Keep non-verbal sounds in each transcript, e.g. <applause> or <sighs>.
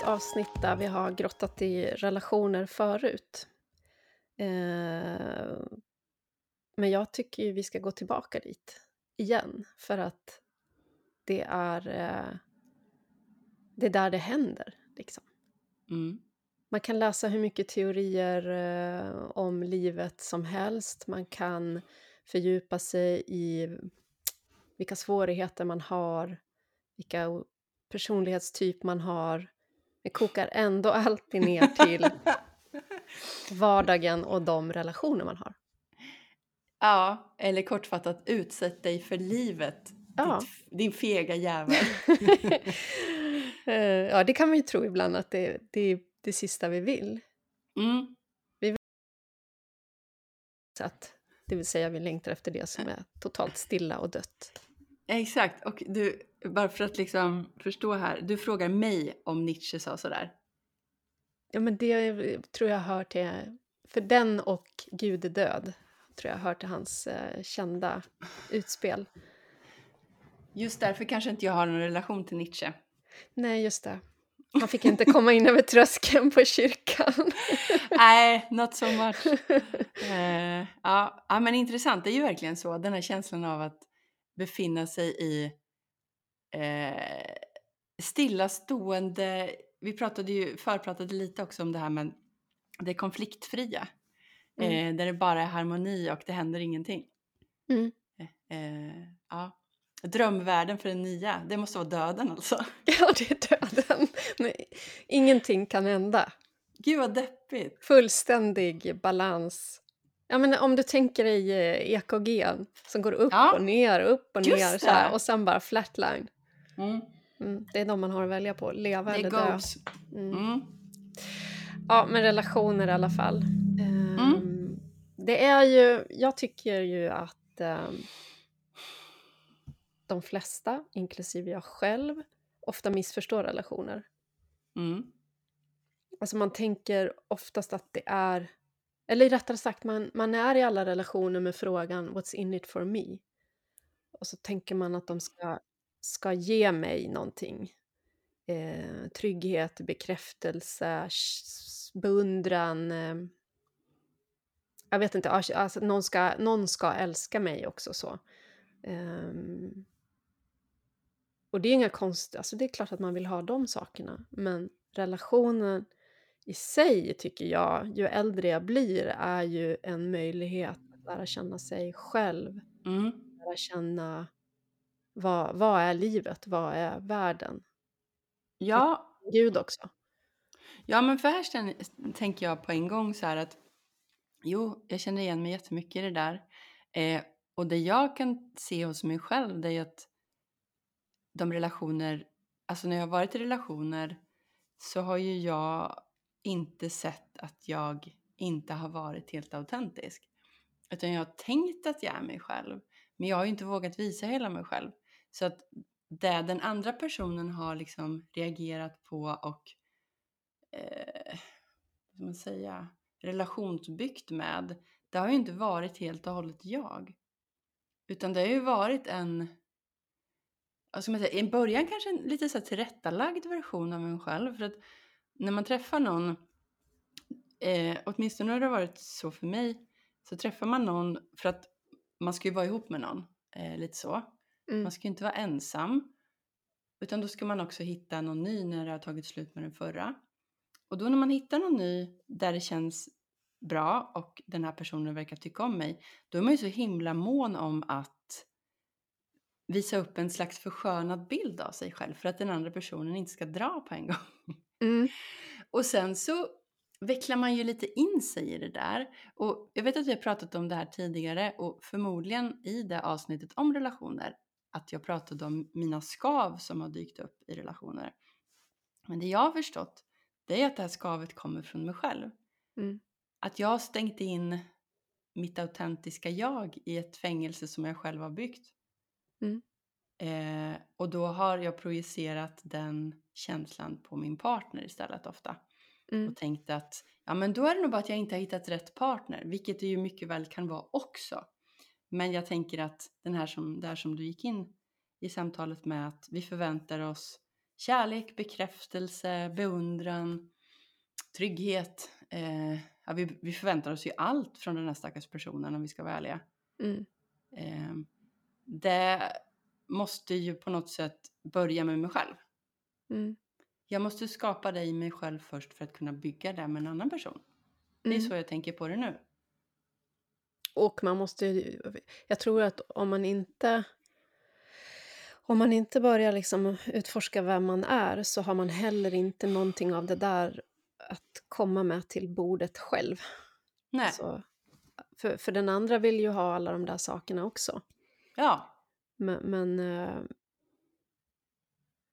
Haft avsnitt där vi har grottat i relationer förut. Eh, men jag tycker ju vi ska gå tillbaka dit igen för att det är, eh, det är där det händer. Liksom. Mm. Man kan läsa hur mycket teorier eh, om livet som helst. Man kan fördjupa sig i vilka svårigheter man har, vilka personlighetstyp man har. Det kokar ändå alltid ner till <laughs> vardagen och de relationer man har. Ja, eller kortfattat utsätt dig för livet. Ja. Ditt, din fega jävel. <laughs> Eh, ja, det kan man ju tro ibland att det, det är det sista vi vill. Mm. Så att, det vill säga vi längtar efter det som är totalt stilla och dött. Exakt, och du, bara för att liksom förstå här, du frågar mig om Nietzsche sa sådär. Ja, men det tror jag hör till... För den och Gud är död tror jag hör till hans eh, kända utspel. Just därför kanske inte jag har någon relation till Nietzsche. Nej, just det. Han fick inte komma in över tröskeln på kyrkan. <laughs> Nej, not so much. Ja, ja, men intressant. Det är ju verkligen så. Den här känslan av att befinna sig i eh, stillastående... Vi pratade ju, förpratade lite också om det här med det konfliktfria. Mm. Eh, där det bara är harmoni och det händer ingenting. Mm. Eh, ja. Drömvärlden för den nya, det måste vara döden alltså. <laughs> Ja, det är döden. Nej, ingenting kan hända. Gud vad deppigt. Fullständig balans. Ja, men om du tänker dig eh, EKG som går upp Ja. och ner, upp och Just ner så här, och sen bara flatline. Mm. Mm, det är de man har att välja på, leva Det eller dö. Mm. Mm. Ja, men relationer i alla fall. Mm. Det är ju, jag tycker ju att ehm, de flesta, inklusive jag själv, ofta missförstår relationer. Mm. Alltså man tänker oftast att det är, eller rättare sagt, man, man är i alla relationer med frågan What's in it for me? Och så tänker man att de ska, ska ge mig någonting. Eh, trygghet, bekräftelse, beundran. Eh, jag vet inte, alltså någon ska, någon ska älska mig också så. Ehm, och det är inga konst, alltså det är klart att man vill ha de sakerna, men relationen i sig tycker jag, ju äldre jag blir, är ju en möjlighet att lära känna sig själv, Mm. lära känna vad, vad är livet, vad är världen? Ja, Gud också. ja, men för här känner, tänker jag på en gång så här att jo, jag känner igen mig jättemycket i det där. Eh, och det jag kan se hos mig själv det är att de relationer, alltså när jag har varit i relationer så har ju jag inte sett att jag inte har varit helt autentisk. Utan jag har tänkt att jag är mig själv. Men jag har ju inte vågat visa hela mig själv. Så att det den andra personen har liksom reagerat på och eh, vad ska man säga, relationsbyggt med, det har ju inte varit helt och hållet jag. Utan det har ju varit en, vad ska man säga, i början kanske en lite så här tillrättalagd version av en själv. För att när man träffar någon, eh, åtminstone har det varit så för mig, så träffar man någon för att man ska ju vara ihop med någon, eh, lite så. Mm. Man ska ju inte vara ensam. Utan då ska man också hitta någon ny när det har tagit slut med den förra. Och då när man hittar någon ny där det känns bra och den här personen verkar tycka om mig. Då är man ju så himla mån om att visa upp en slags förskönad bild av sig själv. För att den andra personen inte ska dra på en <laughs> gång. Mm. Och sen så vecklar man ju lite in sig i det där. Och jag vet att vi har pratat om det här tidigare och förmodligen i det avsnittet om relationer att jag pratade om mina skav som har dykt upp i relationer. Men det jag har förstått det är att det här skavet kommer från mig själv. Mm. Att jag har stängt in mitt autentiska jag i ett fängelse som jag själv har byggt. Mm. Eh, och då har jag projicerat den känslan på min partner istället ofta. Mm. Och tänkt att ja, men då är det nog bara att jag inte har hittat rätt partner, vilket det ju mycket väl kan vara också. Men jag tänker att den här som, där som du gick in i samtalet med att vi förväntar oss kärlek, bekräftelse, beundran, trygghet. Eh, ja, vi, vi förväntar oss ju allt från den här stackars personen om vi ska vara ärliga. Mm. Eh, det måste ju på något sätt börja med mig själv. Mm. Jag måste skapa det i mig själv först för att kunna bygga det med en annan person. Det är Mm. så jag tänker på det nu. Och man måste jag tror att om man inte om man inte börjar liksom utforska vem man är så har man heller inte någonting av det där att komma med till bordet själv. Nej, Så, för, för den andra vill ju ha alla de där sakerna också. ja, Men, men eh,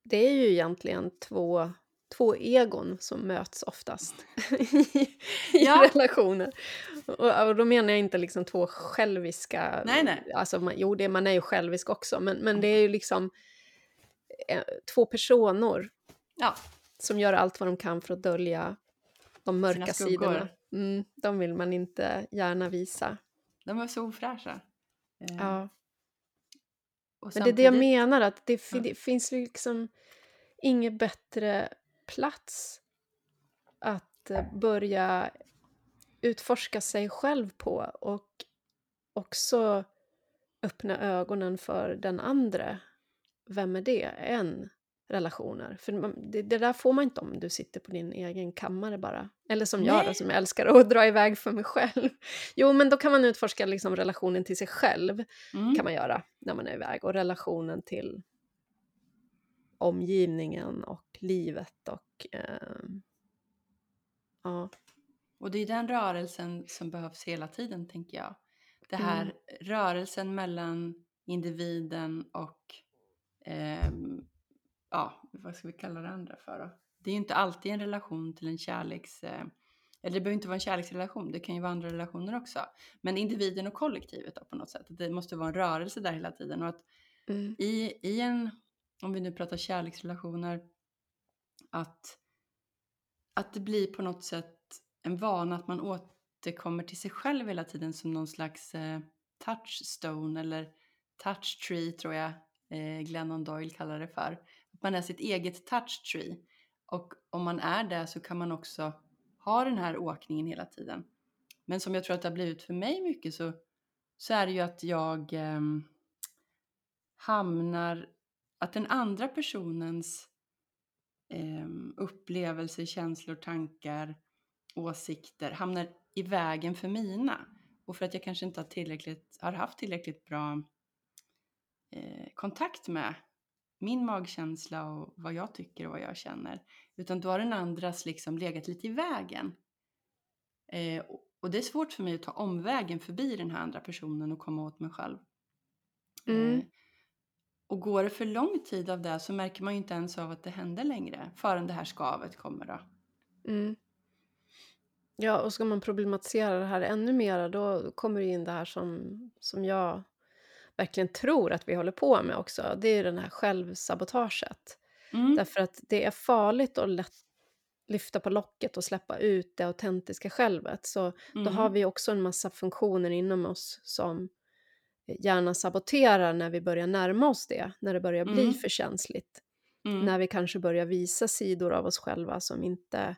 det är ju egentligen två, två egon som möts oftast i, <laughs> i Ja. relationer. Och, och då menar jag inte liksom två själviska... Nej, nej. Alltså, man, jo, det, man är ju självisk också, men, men det är ju liksom eh, två personer ja, som gör allt vad de kan för att dölja de mörka sidorna. Mm, de vill man inte gärna visa. de är så ofräscha. Eh, Ja. och Men det är det jag menar, att det, Ja. det finns liksom ingen bättre plats att eh, börja utforska sig själv på och också öppna ögonen för den andra. Vem är det? Än relationer. För det, det där får man inte om du sitter på din egen kammare bara. Eller som jag då, Nej. som älskar att <laughs> dra iväg för mig själv. Jo, men då kan man utforska liksom relationen till sig själv Mm. kan man göra när man är iväg och relationen till omgivningen och livet och ehm, ja, Och det är den rörelsen som behövs hela tiden, tänker jag. Det här Mm. rörelsen mellan individen och, ehm, ja, vad ska vi kalla det andra för då? Det är ju inte alltid en relation till en kärleks... Eh, eller det behöver inte vara en kärleksrelation, det kan ju vara andra relationer också. Men individen och kollektivet då på något sätt. Det måste vara en rörelse där hela tiden. Och att mm, i, i en, om vi nu pratar kärleksrelationer, att, att det blir på något sätt en vana att man återkommer till sig själv hela tiden som någon slags eh, touchstone eller touch tree tror jag eh, Glennon Doyle kallar det för. Att man är sitt eget touch tree. Och om man är det så kan man också ha den här åkningen hela tiden. Men som jag tror att det har blivit för mig mycket så, så är det ju att jag eh, hamnar, att den andra personens eh, upplevelser, känslor, tankar, åsikter hamnar i vägen för mina. Och för att jag kanske inte har, tillräckligt, har haft tillräckligt bra eh, kontakt med min magkänsla och vad jag tycker och vad jag känner. Utan då har den andras liksom legat lite i vägen. Eh, och, det är svårt för mig att ta omvägen förbi den här andra personen och komma åt mig själv. Mm. Eh, och går det för lång tid av det så märker man ju inte ens av att det händer längre förrän det här skavet kommer då. mm. Ja, och ska man problematisera det här ännu mer då kommer det in det här som, som jag verkligen tror att vi håller på med också. Det är den här självsabotaget. Mm. Därför att det är farligt att lätt lyfta på locket och släppa ut det autentiska självet. Så då Mhm. har vi också en massa funktioner inom oss som gärna saboterar när vi börjar närma oss det, när det börjar bli Mm. för känsligt. Mm. När vi kanske börjar visa sidor av oss själva som inte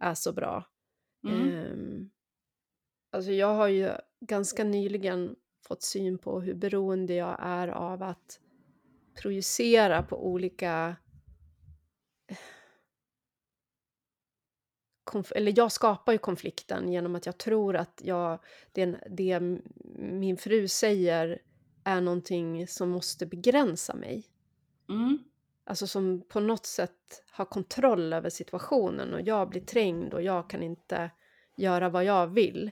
är så bra. Mm. Ehm, alltså jag har ju ganska nyligen fått syn på hur beroende jag är av att projicera på olika konf- eller jag skapar ju konflikten genom att jag tror att jag, det, det min fru säger är någonting som måste begränsa mig. Mm. Alltså som på något sätt har kontroll över situationen och jag blir trängd och jag kan inte göra vad jag vill,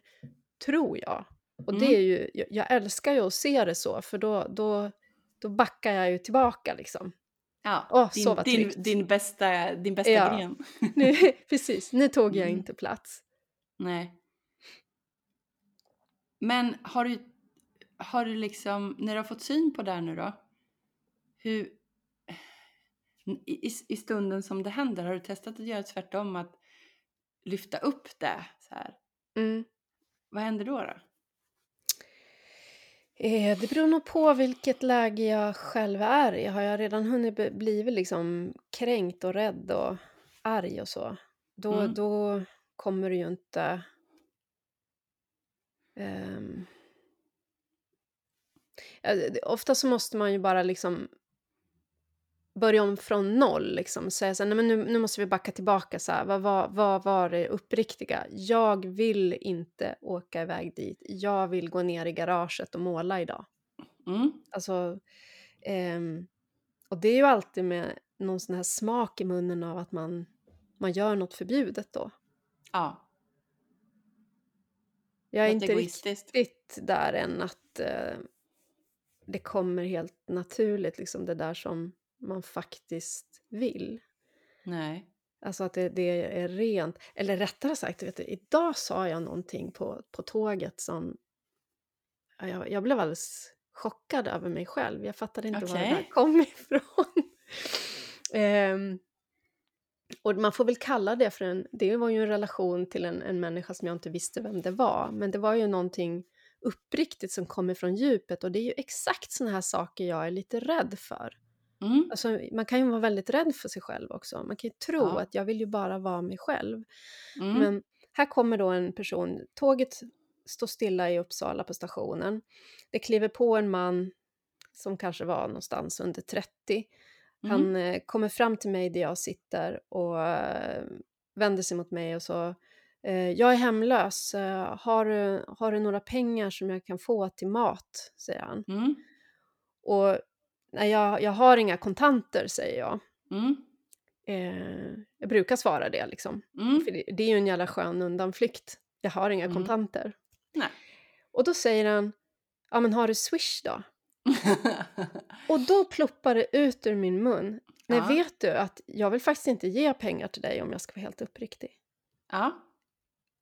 tror jag. Och det Mm. är ju, jag, älskar ju att se det så, för då, då, då backar jag ju tillbaka liksom. Ja, Åh, din, så vad din, din bästa, din bästa Ja. gren. <laughs> Nu, <laughs> precis, nu tog jag Mm. inte plats. Nej. Men har du, har du liksom, när du har fått syn på det här nu då, hur, i, i- stunden som det händer, har du testat att göra tvärtom, att lyfta upp det så här? Mm. Vad händer då? då? Eh, det beror nog på vilket läge jag själv är i. Har jag redan hunnit bli blivit liksom kränkt och rädd och arg och så, då Mm. då kommer det ju inte ehm det ofta så måste man ju bara liksom börja om från noll, liksom. Säga så här: "Nej, men nu nu måste vi backa tillbaka så här. Vad var vad var det uppriktiga? Jag vill inte åka iväg dit. Jag vill gå ner i garaget och måla idag." Mm. Alltså, ehm, och det är ju alltid med någon sån här smak i munnen av att man man gör något förbjudet då. Ja. Jag är inte riktigt där än att, eh, det kommer helt naturligt, liksom det där som man faktiskt vill. Nej. Alltså att det det är rent eller rättare sagt, vet du, idag sa jag någonting på på tåget som ja, jag jag blev alldeles chockad över mig själv. Jag fattade inte var det där kom ifrån. <laughs> Ehm, och man får väl kalla det för en det var ju en relation till en en människa som jag inte visste vem det var, men det var ju någonting uppriktigt som kom ifrån djupet och det är ju exakt såna här saker jag är lite rädd för. Mm. Alltså, man kan ju vara väldigt rädd för sig själv också. Man kan ju tro Ja. att jag vill ju bara vara mig själv. Mm. Men här kommer då en person, tåget står stilla i Uppsala på stationen. Det kliver på en man som kanske var någonstans under 30. Han Mm. eh, kommer fram till mig där jag sitter och eh, vänder sig mot mig och så eh, “Jag är hemlös, eh, har, du- har du några pengar som jag kan få till mat?” säger han. Mm. Och “Nej, jag, jag har inga kontanter” säger jag. Mm. Eh, jag brukar svara det liksom. Mm. För det, det är ju en jävla skön undanflykt. Jag har inga Mm. kontanter. Nej. Och då säger han, ja men har du swish då? <laughs> Och då ploppar det ut ur min mun. Nej, Ja. vet du att jag vill faktiskt inte ge pengar till dig om jag ska vara helt uppriktig. ja.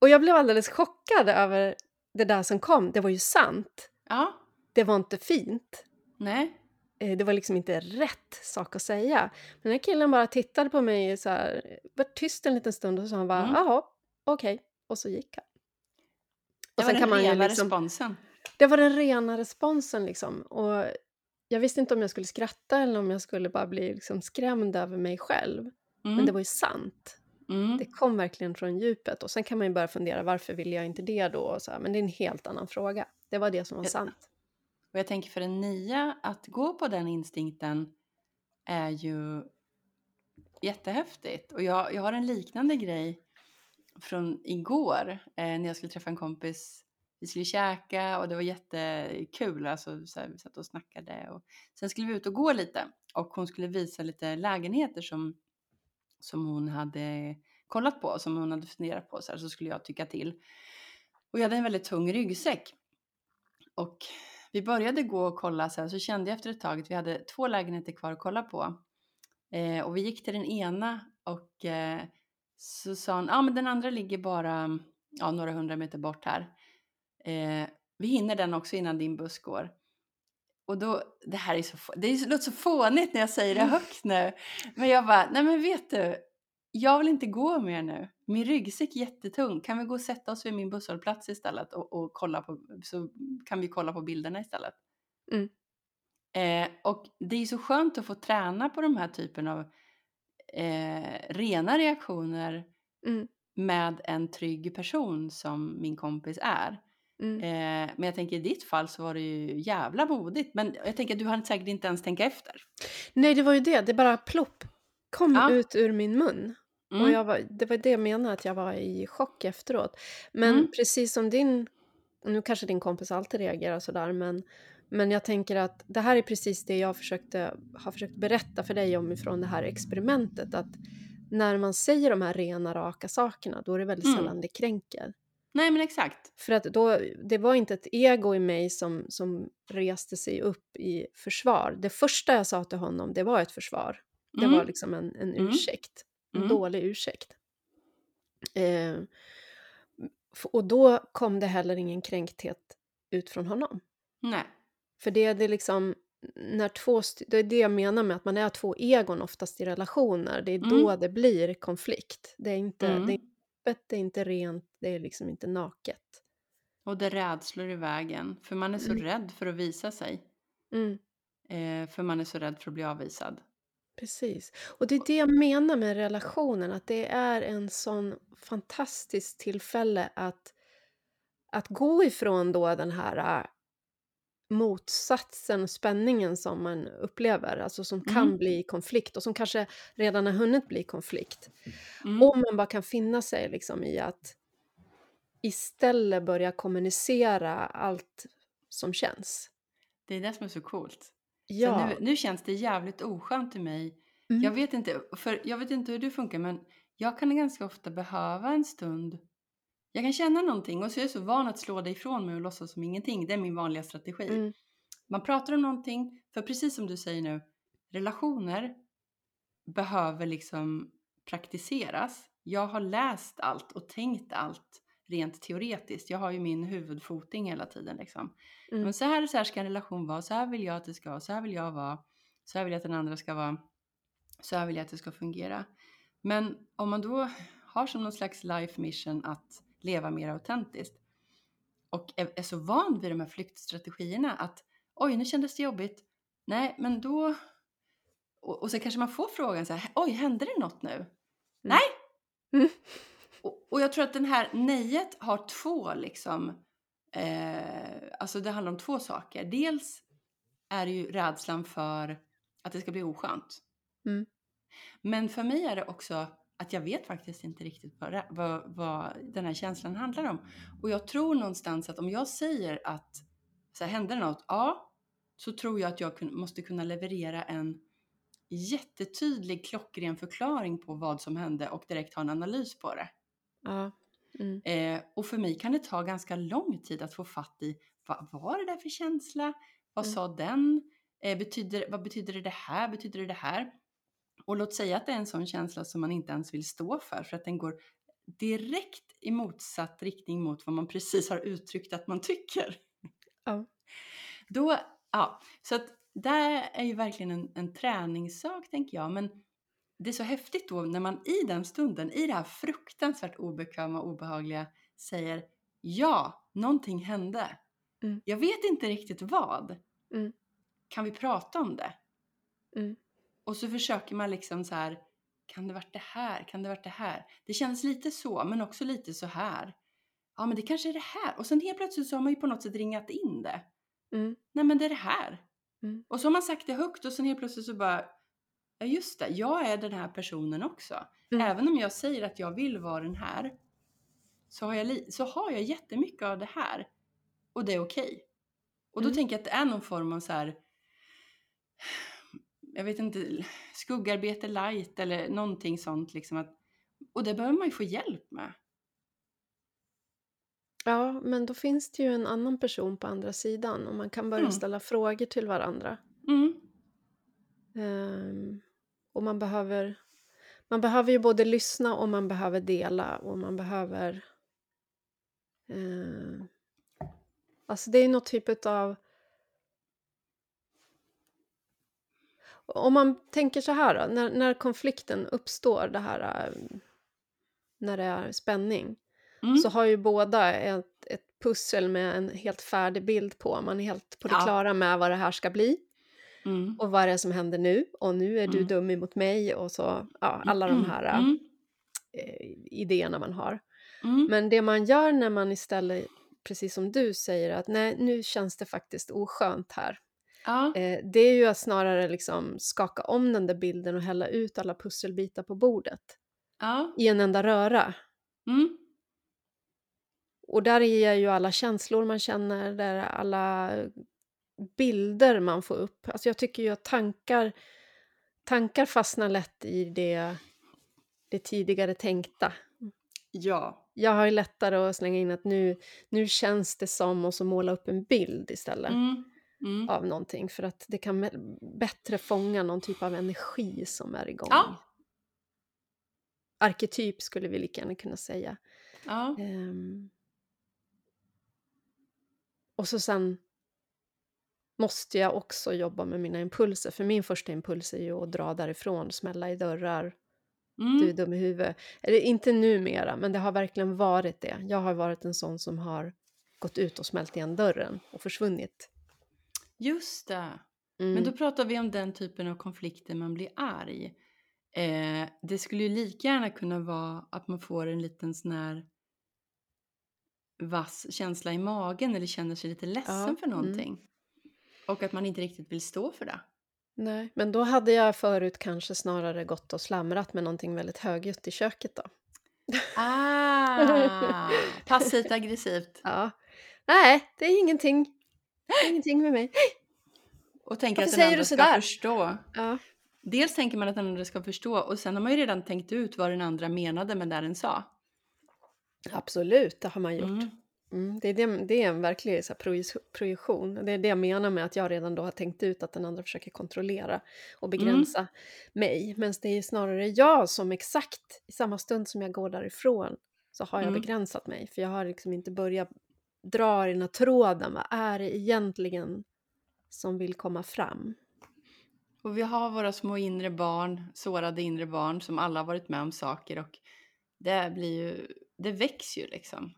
Och jag blev alldeles chockad över det där som kom. Det var ju sant. Ja. Det var inte fint. Nej. Eh, Det var liksom inte rätt sak att säga. Men den här killen bara tittade på mig så här, var tyst en liten stund och så sa han bara, Mm. jaha, okej. Och så gick han. Det Och var sen kan den rena liksom, responsen. det var den rena responsen liksom. Och jag visste inte om jag skulle skratta eller om jag skulle bara bli liksom skrämd över mig själv. Men det Mm. var ju sant. Mm. Det kom verkligen från djupet. Och sen kan man ju börja fundera, varför vill jag inte det då? Och så här, men det är en helt annan fråga. Det var det som var sant. Och jag tänker för en nia, att gå på den instinkten är ju jättehäftigt. Och jag, jag har en liknande grej från igår eh, när jag skulle träffa en kompis. Vi skulle käka och det var jättekul. Alltså, så här, vi satt och snackade. Och sen skulle vi ut och gå lite. Och hon skulle visa lite lägenheter som, som hon hade kollat på. Som hon hade funderat på. Så, här, så skulle jag tycka till. Och jag hade en väldigt tung ryggsäck. Och vi började gå och kolla så här, så kände jag efter ett tag att vi hade två lägenheter kvar att kolla på. Eh, och vi gick till den ena och eh, så sa hon, ja ah, men den andra ligger bara ja, några hundra meter bort här. Eh, vi hinner den också innan din buss går. Och då, det här är så, det låter så fånigt när jag säger det högt nu. Men jag bara, nej men vet du, jag vill inte gå mer nu. Min ryggsäck är jättetung. Kan vi gå och sätta oss vid min busshållplats istället och, och kolla på, så kan vi kolla på bilderna istället. Mm. Eh, och det är så skönt att få träna på de här typen av eh, rena reaktioner Mm, med en trygg person som min kompis är. mm. Eh, men jag tänker i ditt fall så var det ju jävla modigt. Men jag tänker att du hann säkert inte ens tänka efter. Nej, det var ju det. Det bara plopp kom Ja. ut ur min mun. Och Mm. jag var, det var det jag menade, att jag var i chock efteråt. Men Mm. precis som din, och nu kanske din kompis alltid reagerar sådär, men, men jag tänker att det här är precis det jag försökte, har försökt berätta för dig om ifrån det här experimentet. Att när man säger de här rena, raka sakerna, då är det väldigt Mm. sällan det kränker. Nej men exakt. För att då, det var inte ett ego i mig som, som reste sig upp i försvar. Det första jag sa till honom, det var ett försvar. Det Mm. var liksom en, en Mm. ursäkt. En Mm. dålig ursäkt. Eh, och då kom det heller ingen kränkthet ut från honom. Nej. För det är det liksom, när två, det är det jag menar med att man är två egon oftast i relationer. Det är Mm. då det blir konflikt. Det är inte, Mm. det är, öppet, det är inte rent, det är liksom inte naket. Och det rädslor i vägen. För man är så Mm. rädd för att visa sig. Mm. Eh, för man är så rädd för att bli avvisad. Precis. Och det är det jag menar med relationen, att det är en sån fantastiskt tillfälle att, att gå ifrån då den här äh, motsatsen och spänningen som man upplever, alltså som kan Mm. bli konflikt och som kanske redan har hunnit bli konflikt. Mm. Om man bara kan finna sig liksom i att istället börja kommunicera allt som känns. Det är det som är så coolt. Ja. nu, nu känns det jävligt oskönt i mig. Mm. Jag vet inte, för jag vet inte hur du funkar men jag kan ganska ofta behöva en stund. Jag kan känna någonting och så är jag så van att slå det ifrån mig och låtsas som ingenting. Det är min vanliga strategi. Mm. Man pratar om någonting, för precis som du säger nu, relationer behöver liksom praktiseras. Jag har läst allt och tänkt allt rent teoretiskt. Jag har ju min huvudfoting hela tiden liksom. Mm. Men så här, så här ska en relation vara, så här vill jag att det ska vara, så här vill jag vara, så här vill jag att den andra ska vara, så här vill jag att det ska fungera. Men om man då har som någon slags life mission att leva mer autentiskt och är, är så van vid de här flyktstrategierna att oj, nu kändes det jobbigt. Nej, men då... Och, och så kanske man får frågan så här, oj, hände det något nu? Nej! Mm. Och, jag tror att den här nejet har två liksom, eh, alltså det handlar om två saker. Dels är det ju rädslan för att det ska bli oskönt. Mm. Men för mig är det också att jag vet faktiskt inte riktigt vad, vad, vad den här känslan handlar om. Och jag tror någonstans att om jag säger att så här, hände det något? Ja, så tror jag att jag kun, måste kunna leverera en jättetydlig klockren förklaring på vad som hände och direkt ha en analys på det. Ja. Mm. Eh, och för mig kan det ta ganska lång tid att få fatt i vad var det där för känsla? Vad Mm. sa den? Eh, betyder, vad betyder det här? Betyder det det här? Och låt säga att det är en sån känsla som man inte ens vill stå för för att den går direkt i motsatt riktning mot vad man precis har uttryckt att man tycker. Ja. Då, ja, så att det är ju verkligen en, en träningssak tänker jag. Men det är så häftigt då när man i den stunden, i det här fruktansvärt obekväma och obehagliga säger ja, någonting hände. Mm. Jag vet inte riktigt vad. Mm. Kan vi prata om det? Mm. Och så försöker man liksom så här, kan det varit det här? Kan det varit det här? Det känns lite så, men också lite så här. Ja, men det kanske är det här. Och sen helt plötsligt så har man ju på något sätt ringat in det. Mm. Nej, men det är det här. Mm. Och så har man sagt det högt och sen helt plötsligt så bara, ja just det, jag är den här personen också. Mm. Även om jag säger att jag vill vara den här, så har jag, så har jag jättemycket av det här. Och det är okej. Och då Mm. tänker jag att det är någon form av så här, jag vet inte, skuggarbete light eller någonting sånt liksom. Att, och det behöver man ju få hjälp med. Ja, men då finns det ju en annan person på andra sidan och man kan börja Mm. ställa frågor till varandra. Mm. Ehm, och man behöver, man behöver ju både lyssna och man behöver dela och man behöver... Eh, alltså det är något typ av... Om man tänker så här då, när, när konflikten uppstår, det här, eh, när det är spänning, Mm. så har ju båda ett, ett pussel med en helt färdig bild på. Man är helt på det Ja. klara med vad det här ska bli. Mm. Och vad det är som händer nu. Och nu är du Mm. dum emot mig. Och så, ja, alla de här äh, Mm. eh, idéerna man har. Mm. Men det man gör när man istället, precis som du säger, att nej, nu känns det faktiskt oskönt här. Ja. Eh, det är ju att snarare liksom skaka om den där bilden och hälla ut alla pusselbitar på bordet. Ja. I en enda röra. Mm. Och där är ju alla känslor man känner, där är alla bilder man får upp. Alltså jag tycker ju att tankar, tankar fastnar lätt i det, det tidigare tänkta. Ja. Jag har ju lättare att slänga in att nu, nu känns det som och så måla upp en bild istället Mm. Mm. av någonting för att det kan bättre fånga någon typ av energi som är igång. Ja. Arketyp skulle vi lika gärna kunna säga. Ja. Ehm. Och så sen måste jag också jobba med mina impulser, för min första impuls är ju att dra därifrån, smälla i dörrar, du är Mm. dum i huvudet. Eller inte numera, men det har verkligen varit det. Jag har varit en sån som har gått ut och smält igen dörren och försvunnit. Just det. Mm. Men då pratar vi om den typen av konflikter man blir arg. Eh, det skulle ju lika gärna kunna vara att man får en liten sån här vass känsla i magen eller känner sig lite ledsen Ja, för mm. Och att man inte riktigt vill stå för det. Nej, men då hade jag förut kanske snarare gått och slamrat med någonting väldigt högljutt i köket då. Ah, <laughs> passivt aggressivt. Ja. Nej, det är ingenting. Det är ingenting med mig. Och tänker Varför att den andra ska sådär? förstå. Ja. Dels tänker man att den andra ska förstå och sen har man ju redan tänkt ut vad den andra menade med det den sa. Absolut, det har man gjort. Mm. Mm, det, är det, det är en verklig så här, proje- projektion. Det är det jag menar med att jag redan då har tänkt ut att den andra försöker kontrollera och begränsa mig. Men det är snarare jag som exakt i samma stund som jag går därifrån så har jag Mm. begränsat mig. För jag har liksom inte börjat dra i den här tråden. Vad är det egentligen som vill komma fram? Och vi har våra små inre barn, sårade inre barn som alla har varit med om saker och det blir ju, det väcks ju liksom.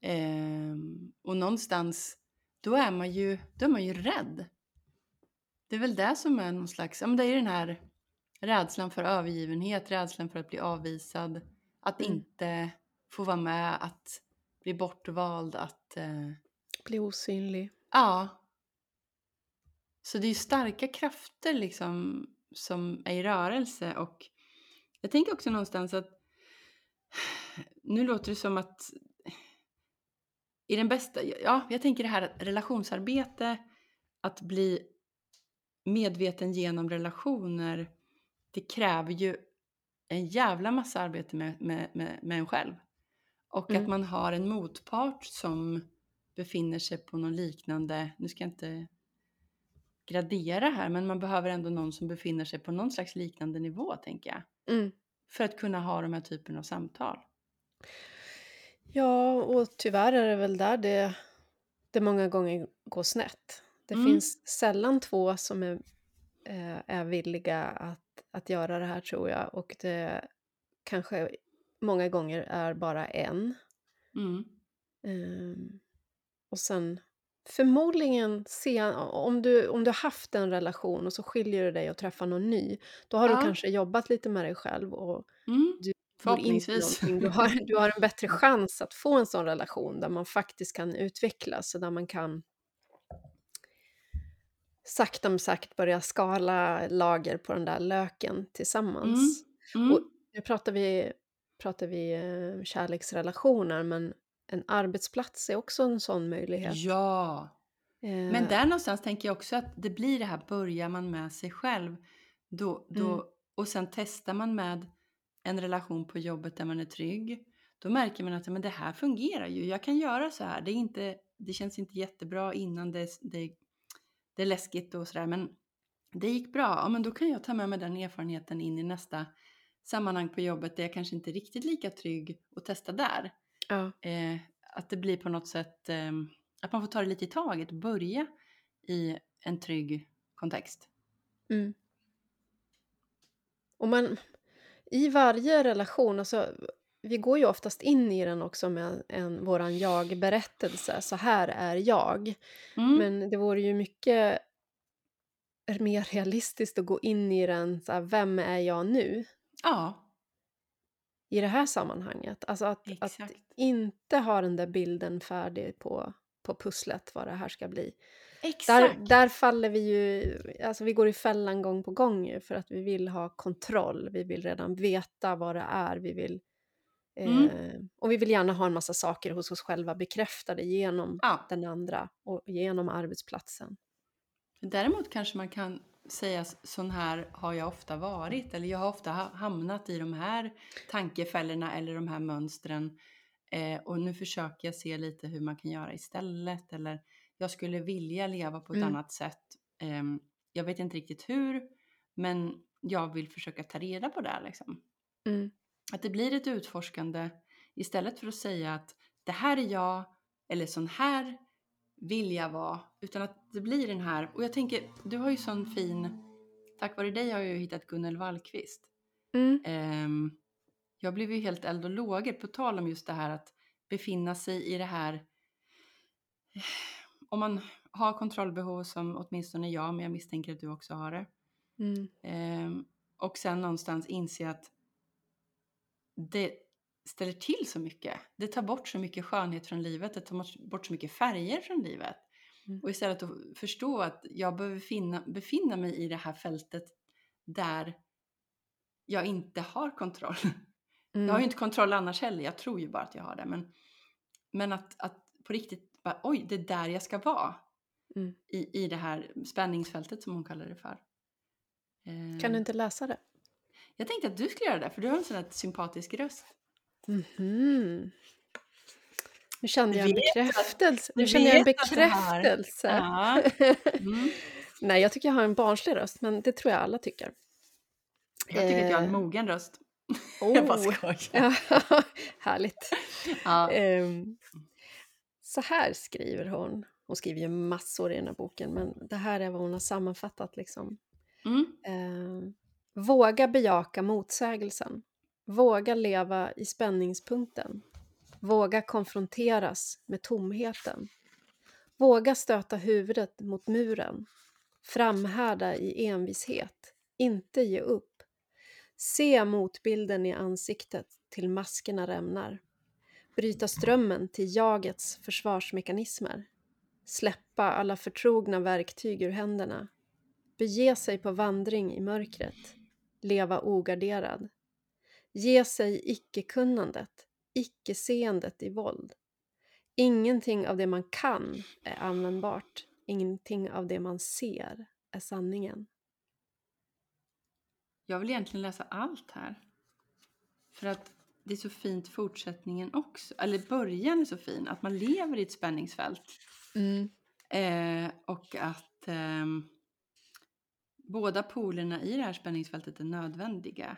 Ehm, och någonstans, då är man ju, då är man ju rädd. Det är väl det som är någon slags, ja men det är den här rädslan för övergivenhet, rädslan för att bli avvisad, att Mm. inte få vara med, att bli bortvald, att eh, Bli osynlig. Ja. Så det är ju starka krafter liksom som är i rörelse och jag tänker också någonstans att <sighs> nu låter det som att i den bästa, ja, jag tänker det här relationsarbete, att bli medveten genom relationer, det kräver ju en jävla massa arbete med, med, med, med en själv. Och Mm. att man har en motpart som befinner sig på någon liknande, nu ska jag inte gradera här, men man behöver ändå någon som befinner sig på någon slags liknande nivå, tänker jag. Mm. För att kunna ha de här typen av samtal. Ja, och tyvärr är det väl där det, det många gånger går snett. Det Mm. finns sällan två som är, eh, är villiga att, att göra det här tror jag. Och det kanske många gånger är bara en. Mm. Ehm, och sen förmodligen se, om du, om du har haft en relation och så skiljer du dig och träffar någon ny. Då har Ja. du kanske jobbat lite med dig själv och Mm. du Förhoppningsvis. Du har, du har en bättre chans att få en sån relation där man faktiskt kan utvecklas och där man kan sakta men säkert börja skala lager på den där löken tillsammans. Mm. Och nu pratar vi, pratar vi eh, kärleksrelationer men en arbetsplats är också en sån möjlighet. Ja. Men Eh, där någonstans tänker jag också att det blir det här, börjar man med sig själv då, då, Mm. och sen testar man med en relation på jobbet där man är trygg. Då märker man att men det här fungerar ju, jag kan göra så här. Det, är inte, det känns inte jättebra innan det, det, det är läskigt och sådär men det gick bra. Ja, men då kan jag ta med mig den erfarenheten in i nästa sammanhang på jobbet där jag kanske inte är riktigt lika trygg och testa där. ja. Eh, att det blir på något sätt eh, att man får ta det lite i taget och börja i en trygg kontext. Mm. Och man, i varje relation, alltså, vi går ju oftast in i den också med en, våran jag-berättelse. Så här är jag. Mm. Men det vore ju mycket mer realistiskt att gå in i den, så här, vem är jag nu? Ja, I det här sammanhanget. Alltså att, att inte ha den där bilden färdig på, på pusslet, vad det här ska bli. Där, Exakt. där faller vi ju, alltså vi går i fällan gång på gång för att vi vill ha kontroll. Vi vill redan veta vad det är. Vi vill, Mm. eh, och vi vill gärna ha en massa saker hos oss själva bekräftade genom Ja. den andra och genom arbetsplatsen. Däremot kanske man kan säga sån här har jag ofta varit eller jag har ofta ha- hamnat i de här tankefällorna eller de här mönstren eh, och nu försöker jag se lite hur man kan göra istället eller jag skulle vilja leva på ett Mm. annat sätt. Ehm, jag vet inte riktigt hur men jag vill försöka ta reda på det liksom. Mm. Att det blir ett utforskande istället för att säga att det här är jag eller sån här vill jag vara. Utan att det blir den här, och jag tänker, du har ju sån fin, tack vare dig har jag ju hittat Gunnel Wallqvist. Mm. Ehm, jag blev ju helt eld och lågor på tal om just det här att befinna sig i det här om man har kontrollbehov som åtminstone jag, men jag misstänker att du också har det. Mm. Ehm, och sen någonstans inse att det ställer till så mycket. Det tar bort så mycket skönhet från livet, det tar bort så mycket färger från livet. Mm. Och istället att förstå att jag behöver finna, befinna mig i det här fältet där jag inte har kontroll. Mm. Jag har ju inte kontroll annars heller, jag tror ju bara att jag har det. Men, men att, att på riktigt, bara, oj, det är där jag ska vara. Mm. I, I det här spänningsfältet som hon kallar det för. Kan du Eh, inte läsa det? Jag tänkte att du skulle göra det, för du har en sån här sympatisk röst. Mhm. Nu kände jag en bekräftelse. Nu du känner jag en bekräftelse. Ja. Mm. <laughs> Nej, jag tycker jag har en barnslig röst, men det tror jag alla tycker. Jag tycker att jag har en Eh, mogen röst. <laughs> Jag bara Oh, skojar. <laughs> ja, härligt. Ja. Ehm, så här skriver hon. Hon skriver ju massor i den här boken, men det här är vad hon har sammanfattat. Liksom. Mm. Ehm, våga bejaka motsägelsen. Våga leva i spänningspunkten. Våga konfronteras med tomheten. Våga stöta huvudet mot muren. Framhärda i envishet. Inte ge upp. Se motbilden i ansiktet till maskerna rämnar. Bryta strömmen till jagets försvarsmekanismer. Släppa alla förtrogna verktyg ur händerna. Bege sig på vandring i mörkret. Leva ogarderad. Ge sig icke-kunnandet, icke-seendet i våld. Ingenting av det man kan är användbart. Ingenting av det man ser är sanningen. Jag vill egentligen läsa allt här. För att det är så fint fortsättningen också. Eller början är så fin. Att man lever i ett spänningsfält. Eh, och att ehm, båda polerna i det här spänningsfältet är nödvändiga.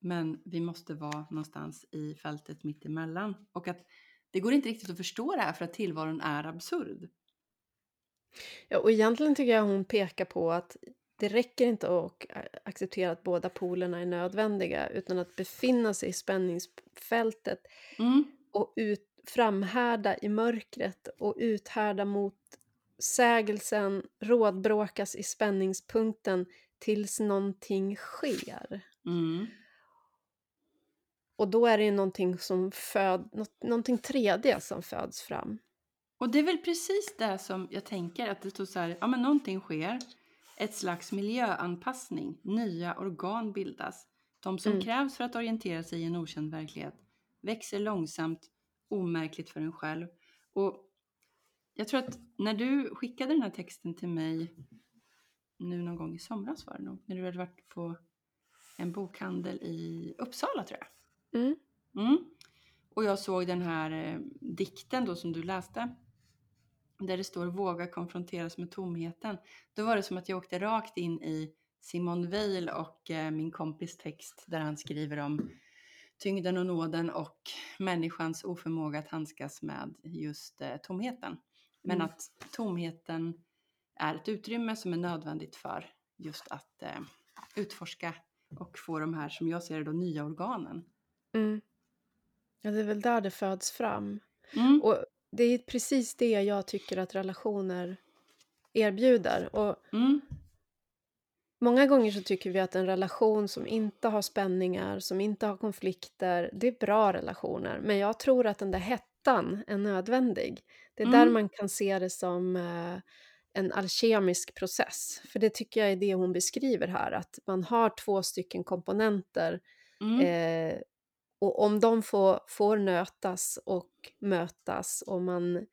Men vi måste vara någonstans i fältet mittemellan. Och att det går inte riktigt att förstå det här för att tillvaron är absurd. Ja, och egentligen tycker jag hon pekar på att det räcker inte att acceptera att båda polerna är nödvändiga utan att befinna sig i spänningsfältet Mm. och ut, framhärda i mörkret och uthärda mot sägelsen, rådbråkas i spänningspunkten tills någonting sker. Mm. Och då är det ju någonting som föd, något, någonting 3D som föds fram. Och det är väl precis det som jag tänker att det står så här, ja men någonting sker, ett slags miljöanpassning, nya organ bildas. De som Mm. krävs för att orientera sig i en okänd verklighet växer långsamt, omärkligt för en själv. Och jag tror att när du skickade den här texten till mig nu någon gång i somras var det nog, när du hade varit på en bokhandel i Uppsala tror jag. Mm. Mm. Och jag såg den här eh, dikten då som du läste. Där det står våga konfronteras med tomheten. Då var det som att jag åkte rakt in i Simon Weil och eh, min kompis text där han skriver om tyngden och nåden och människans oförmåga att handskas med just eh, tomheten. Men Mm. att tomheten är ett utrymme som är nödvändigt för just att eh, utforska och få de här, som jag ser det då, nya organen. Mm. Ja, det är väl där det föds fram. Mm. Och det är precis det jag tycker att relationer erbjuder. Och Mm. många gånger så tycker vi att en relation som inte har spänningar, som inte har konflikter, det är bra relationer. Men jag tror att den där hettan är nödvändig. Det är där Mm. man kan se det som eh, en alkemisk process. För det tycker jag är det hon beskriver här, att man har två stycken komponenter Mm. Eh, och om de får, får nötas och mötas och man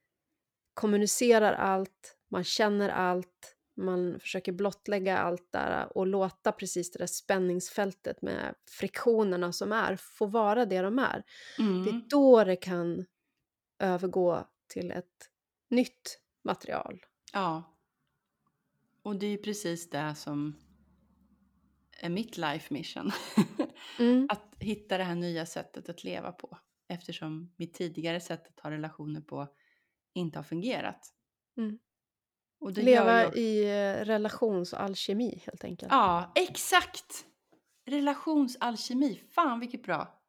kommunicerar allt, man känner allt, man försöker blottlägga allt där och låta precis det där spänningsfältet med friktionerna som är få vara det de är. Det är Mm. då det kan övergå till ett nytt material. Ja. Och det är precis det som är mitt life mission. <laughs> Mm. att hitta det här nya sättet att leva på. Eftersom mitt tidigare sätt att ha relationer på inte har fungerat. Mm. Leva ju... i eh, relationsalkemi helt enkelt. Ja, exakt! Relationsalkemi. Fan vilket bra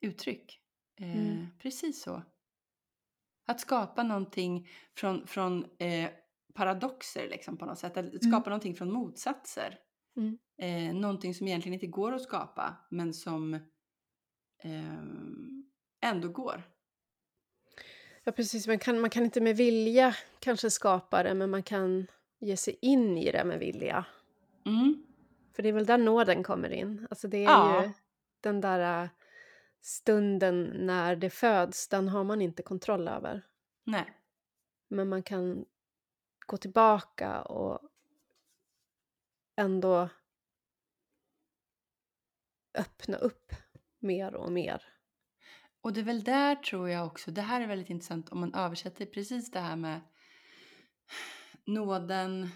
uttryck. Eh, Mm. Precis så. Att skapa någonting från, från eh, paradoxer liksom på något sätt. Att Mm. skapa någonting från motsatser. Mm. Eh, någonting som egentligen inte går att skapa men som eh, ändå går. Ja, precis. Man kan, man kan inte med vilja kanske skapa det, men man kan ge sig in i det med vilja. Mm. För det är väl där nåden kommer in. Alltså det är Ja. ju den där äh, stunden när det föds, den har man inte kontroll över. Nej. Men man kan gå tillbaka och ändå öppna upp mer och mer. Och det är väl där tror jag också, det här är väldigt intressant om man översätter precis det här med nåden.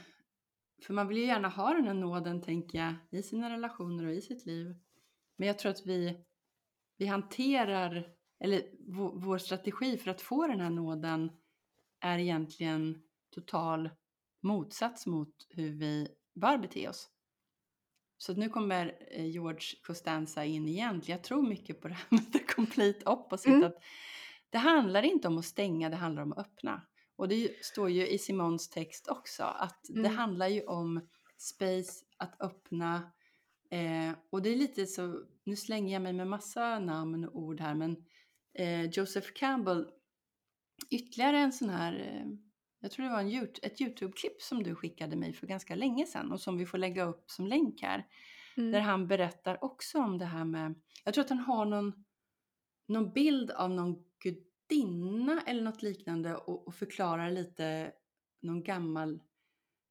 För man vill ju gärna ha den här nåden tänker jag i sina relationer och i sitt liv. Men jag tror att vi, vi hanterar, eller vår, vår strategi för att få den här nåden är egentligen total motsats mot hur vi bör bete oss. Så nu kommer eh, George Costanza in igen. Jag tror mycket på det här <laughs> med the complete opposite. Mm. Att det handlar inte om att stänga, det handlar om att öppna. Och det står ju i Simons text också att det Mm. handlar ju om space, att öppna. Eh, och det är lite så, nu slänger jag mig med massa namn och ord här, men eh, Joseph Campbell, ytterligare en sån här, eh, jag tror det var en, ett YouTube-klipp som du skickade mig för ganska länge sedan och som vi får lägga upp som länk här. Där Mm. han berättar också om det här med, jag tror att han har någon, någon bild av någon gudinna eller något liknande och, och förklarar lite någon gammal,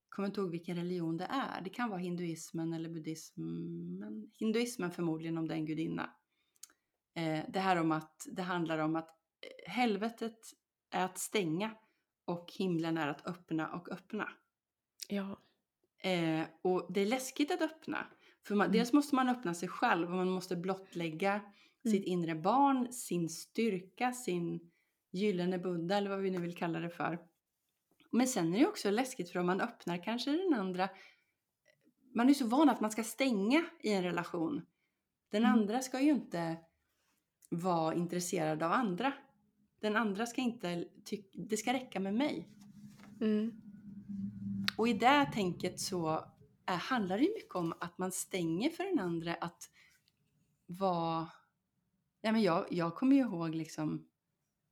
kommer inte ihåg vilken religion det är. Det kan vara hinduismen eller buddhismen. Hinduismen förmodligen om det är en gudinna. Eh, det här om att det handlar om att eh, helvetet är att stänga och himlen är att öppna och öppna. Ja. Eh, och det är läskigt att öppna. För man, Mm. dels måste man öppna sig själv och man måste blottlägga Mm. sitt inre barn, sin styrka, sin gyllene Buddha eller vad vi nu vill kalla det för. Men sen är det också läskigt för om man öppnar kanske den andra... Man är så van att man ska stänga i en relation. Den Mm. andra ska ju inte vara intresserad av andra. Den andra ska inte tycka... Det ska räcka med mig. Mm. Och i det tänket så äh, handlar det ju mycket om att man stänger för den andra att vara... Ja, men jag, jag kommer ju ihåg liksom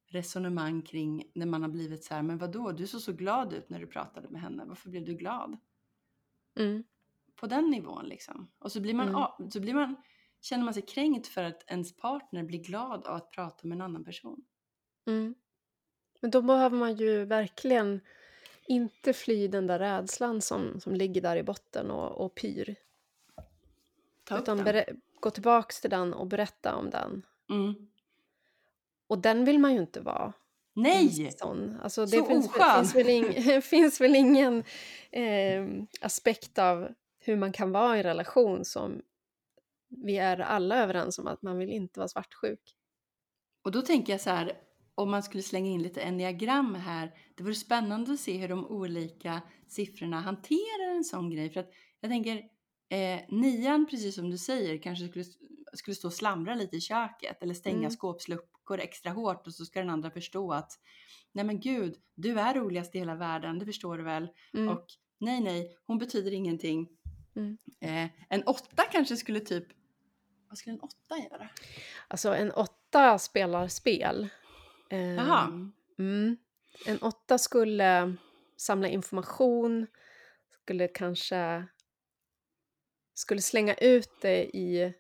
resonemang kring när man har blivit så här, men vadå, du såg så glad ut när du pratade med henne, varför blev du glad? Mm. På den nivån liksom. Och så blir man, Mm. så blir man, känner man sig kränkt för att ens partner blir glad av att prata med en annan person. Mm. Men då behöver man ju verkligen inte fly den där rädslan som, som ligger där i botten och, och pyr. Ta Utan gå tillbaks till den och berätta om den. Mm. Och den vill man ju inte vara. Nej! Sån. Alltså, det Så finns, oskön. finns, väl ing, <laughs> <laughs> finns väl ingen eh, aspekt av hur man kan vara i en relation som vi är alla överens om att man vill inte vara svartsjuk. Och då tänker jag så här, om man skulle slänga in lite enneagram här, det vore spännande att se hur de olika siffrorna hanterar en sån grej. För att jag tänker, eh, nian, precis som du säger, kanske skulle, skulle stå och slamra lite i köket eller stänga Mm. skåpsluckor extra hårt och så ska den andra förstå att nej men gud, du är roligast i hela världen, det förstår du väl? Mm. Och nej, nej, hon betyder ingenting. Mm. Eh, en åtta kanske skulle typ, vad skulle en åtta göra? Alltså en åtta spelar spel. Ehm, Jaha. Mm. En åtta skulle samla information, skulle kanske skulle slänga ut det i...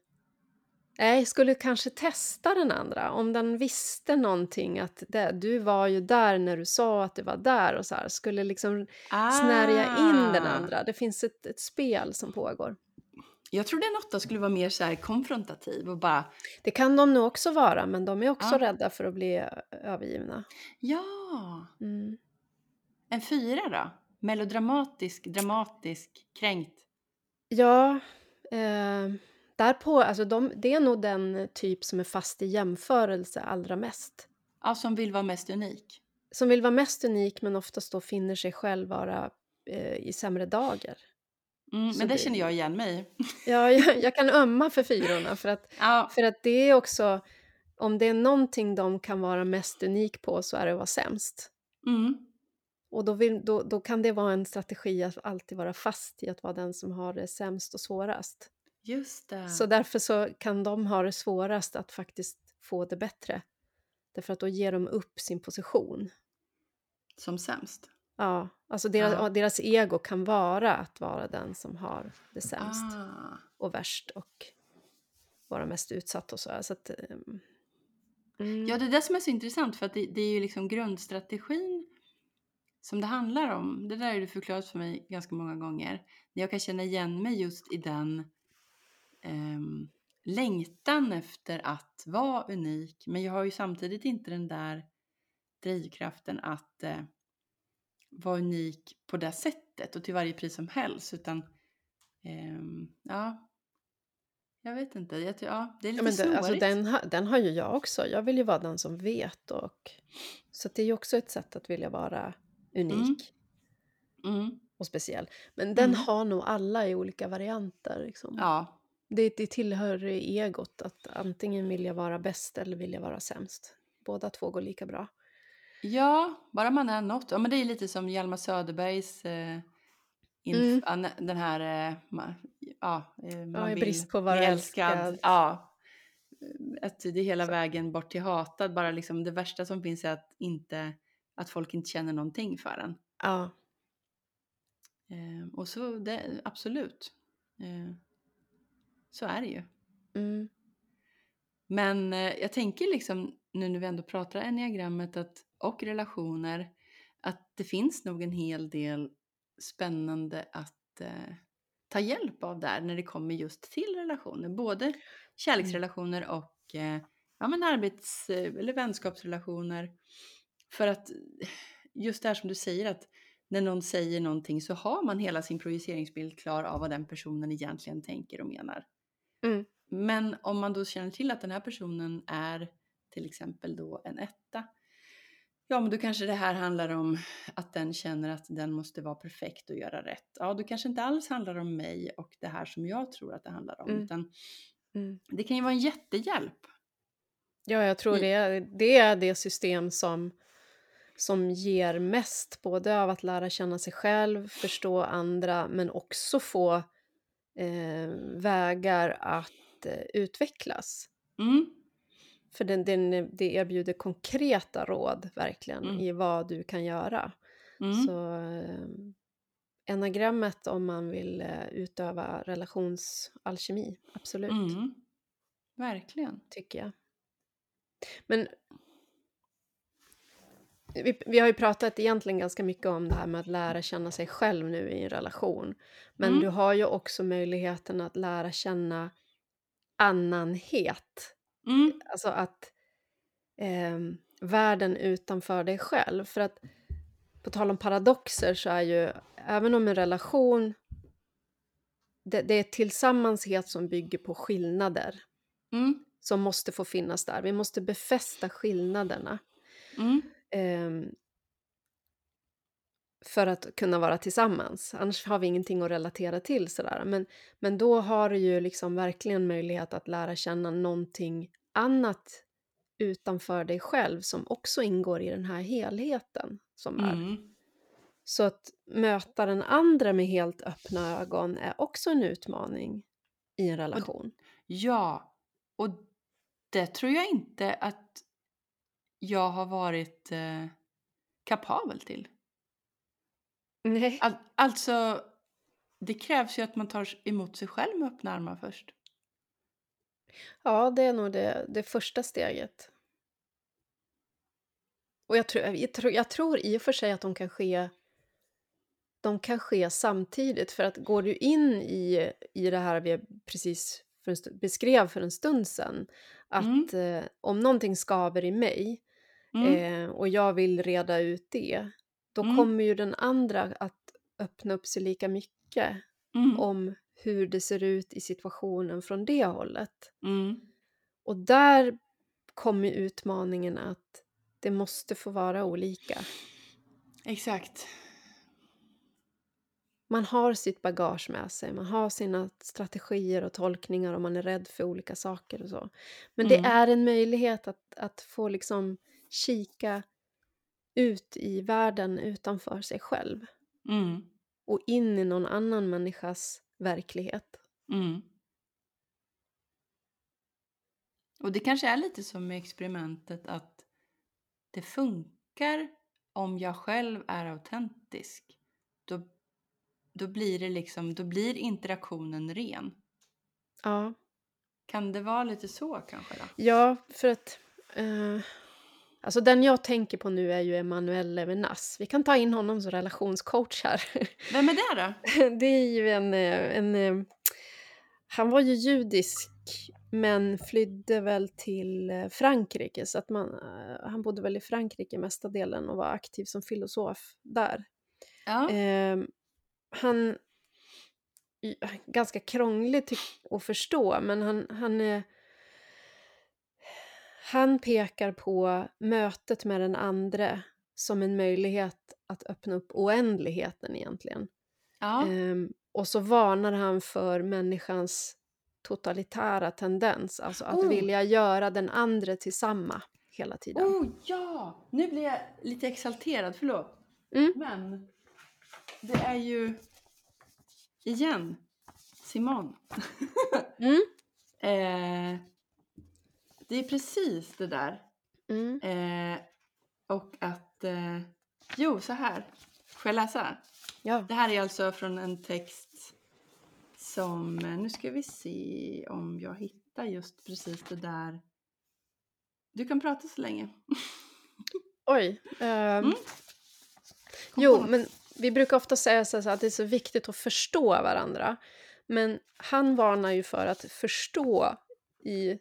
Nej, skulle kanske testa den andra. Om den visste någonting, att det, du var ju där när du sa att du var där och så här. Skulle liksom snärja in den Ah. andra. Det finns ett, ett spel som pågår. Jag trodde en åtta skulle vara mer så konfrontativ och bara Det kan de nog också vara, men de är också Ja. rädda för att bli övergivna. ja, Mm. en fyra då? Melodramatisk, dramatisk, kränkt. Ja, eh, därpå, alltså de, det är nog den typ som är fast i jämförelse allra mest. Ja, som vill vara mest unik. Som vill vara mest unik men oftast då finner sig själv vara eh, i sämre dagar. Mm, men det det- känner jag igen mig. Ja, <laughs> jag, jag kan ömma för fyrorna för att, Ja, för att det är också om det är någonting de kan vara mest unik på så är det att vara sämst. Mm. Och då, vill, då, då kan det vara en strategi att alltid vara fast i att vara den som har det sämst och svårast. Just det. Så därför så kan de ha det svårast att faktiskt få det bättre. Därför att då ger de upp sin position. Som sämst. Ja, alltså deras, Ja. deras ego kan vara att vara den som har det sämst Ah. och värst och vara mest utsatt och så. så att, ehm, mm, Ja, det är det som är så intressant för att det, det är ju liksom grundstrategin som det handlar om. Det där har du förklarat för mig ganska många gånger. Jag kan känna igen mig just i den ehm, längtan efter att vara unik. Men jag har ju samtidigt inte den där drivkraften att eh, vara unik på det sättet och till varje pris som helst. Utan ehm, ja, jag vet inte. Jag, ja, det är lite Ja, men det, alltså den, den har ju jag också. Jag vill ju vara den som vet. Och, så det är ju också ett sätt att vilja vara unik Mm, och speciell. Men den Mm. har nog alla i olika varianter. Liksom. ja, Det, det tillhör egot att antingen vill jag vara bäst eller vill jag vara sämst. Båda två går lika bra. Ja, bara man är något. Ja, men det är lite som Hjalmar Söderbergs eh, inf- Mm. den här, eh, ma- ja, eh, man Ja, i vill brist på att vara älskad. Ja, att det är hela Så. vägen bort till hatad. Bara liksom det värsta som finns är att, inte, att folk inte känner någonting för en. Ja, Eh, och så, det, absolut. Eh, så är det ju. mm, Men eh, jag tänker liksom nu när vi ändå pratar enneagrammet att, och relationer att det finns nog en hel del spännande att eh, ta hjälp av där när det kommer just till relationer. Både kärleksrelationer och eh, ja, men arbets eller vänskapsrelationer. För att just det här som du säger att när någon säger någonting så har man hela sin projiceringsbild klar av vad den personen egentligen tänker och menar. mm, Men om man då känner till att den här personen är till exempel då en etta. Ja, men då kanske det här handlar om att den känner att den måste vara perfekt och göra rätt. Ja, då kanske inte alls handlar om mig och det här som jag tror att det handlar om. Mm. Utan mm. det kan ju vara en jättehjälp. Ja, jag tror det, det är det system som, som ger mest, både av att lära känna sig själv, förstå andra, men också få eh, vägar att eh, utvecklas. Mm. För den, den, det erbjuder konkreta råd, verkligen, Mm. i vad du kan göra. Mm. Så eh, enagrammet om man vill eh, utöva relationsalkemi, absolut, Mm. Verkligen. tycker jag. Men vi, vi har ju pratat egentligen ganska mycket om det här med att lära känna sig själv nu i en relation. Men Mm. du har ju också möjligheten att lära känna annanhet. Mm. Alltså att ehm, världen utanför dig själv. För att på tal om paradoxer så är ju även om en relation det, det är tillsammanshet som bygger på skillnader Mm. som måste få finnas där. Vi måste befästa skillnaderna Mm. ehm, för att kunna vara tillsammans. Annars har vi ingenting att relatera till. Sådär. Men, men då har du ju liksom verkligen möjlighet att lära känna någonting annat utanför dig själv som också ingår i den här helheten som är. Mm. Så att möta den andra med helt öppna ögon är också en utmaning i en relation. Ja, och det tror jag inte att jag har varit eh, kapabel till. Nej. All, alltså, det krävs ju att man tar emot sig själv med öppna armar först. Ja, det är nog det, det första steget. Och jag tror, jag, tror, jag tror i och för sig att de kan ske de kan ske samtidigt. För att går du in i, i det här vi precis för stund, beskrev för en stund sedan att eh, om någonting skaver i mig Mm. eh, och jag vill reda ut det då Mm. kommer ju den andra att öppna upp sig lika mycket Mm. om hur det ser ut i situationen från det hållet. Mm. Och där kommer utmaningen att det måste få vara olika. Exakt. man har sitt bagage med sig, man har sina strategier och tolkningar och man är rädd för olika saker och så. Men det Mm. är en möjlighet att, att få liksom kika ut i världen utanför sig själv Mm. och in i någon annan människas verklighet. Mm. Och det kanske är lite som med experimentet att det funkar om jag själv är autentisk. Då, då blir det liksom, då blir interaktionen ren. Ja, Kan det vara lite så kanske då? ja för att... Eh, alltså den jag tänker på nu är ju Emanuel Levinas. Vi kan ta in honom som relationscoach här. <laughs> Vem är det då? Det är ju en, eh, en... eh, Han var ju judisk men flydde väl till eh, Frankrike så att man, eh, han bodde väl i Frankrike mesta delen och var aktiv som filosof där. Ja. Ehm, han... Ganska krånglig att förstå men han, han är... Han pekar på mötet med den andre som en möjlighet att öppna upp oändligheten egentligen. ja. Ehm, och så varnar han för människans totalitära tendens, alltså att Oh. vilja göra den andre till samma hela tiden. Oh ja! Nu blir jag lite exalterad, förlåt. Mm. Men det är ju igen Simon. <laughs> Mm. eh, det är precis det där. Mm. Eh, och att... Eh, jo, så här. Får jag läsa? Ja. Det här är alltså från en text som... eh, Nu ska vi se om jag hittar just precis det där. Du kan prata så länge. <laughs> Oj. ehm, Mm. Jo, men vi brukar ofta säga så att det är så viktigt att förstå varandra. Men han varnar ju för att förstå i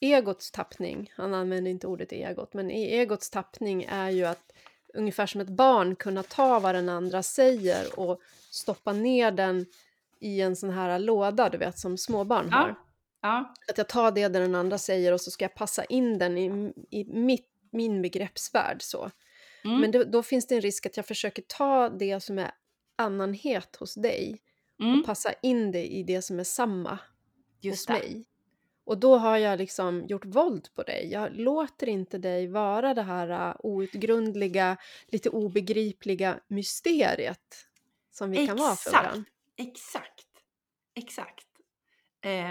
egots tappning. Han använder inte ordet egot, men i egots tappning är ju att ungefär som ett barn kunna ta vad den andra säger och stoppa ner den i en sån här låda, du vet, som småbarn har. Ja. Ja. Att jag tar det den andra säger och så ska jag passa in den i, i mitt, min begreppsvärld. Så. Mm. Men då, då finns det en risk att jag försöker ta det som är annanhet hos dig mm. och passa in det i det som är samma Just hos det. mig. Och då har jag liksom gjort våld på dig. Jag låter inte dig vara det här uh, outgrundliga, lite obegripliga mysteriet som vi kan vara för Exakt. varandra. Exakt. Exakt. Eh,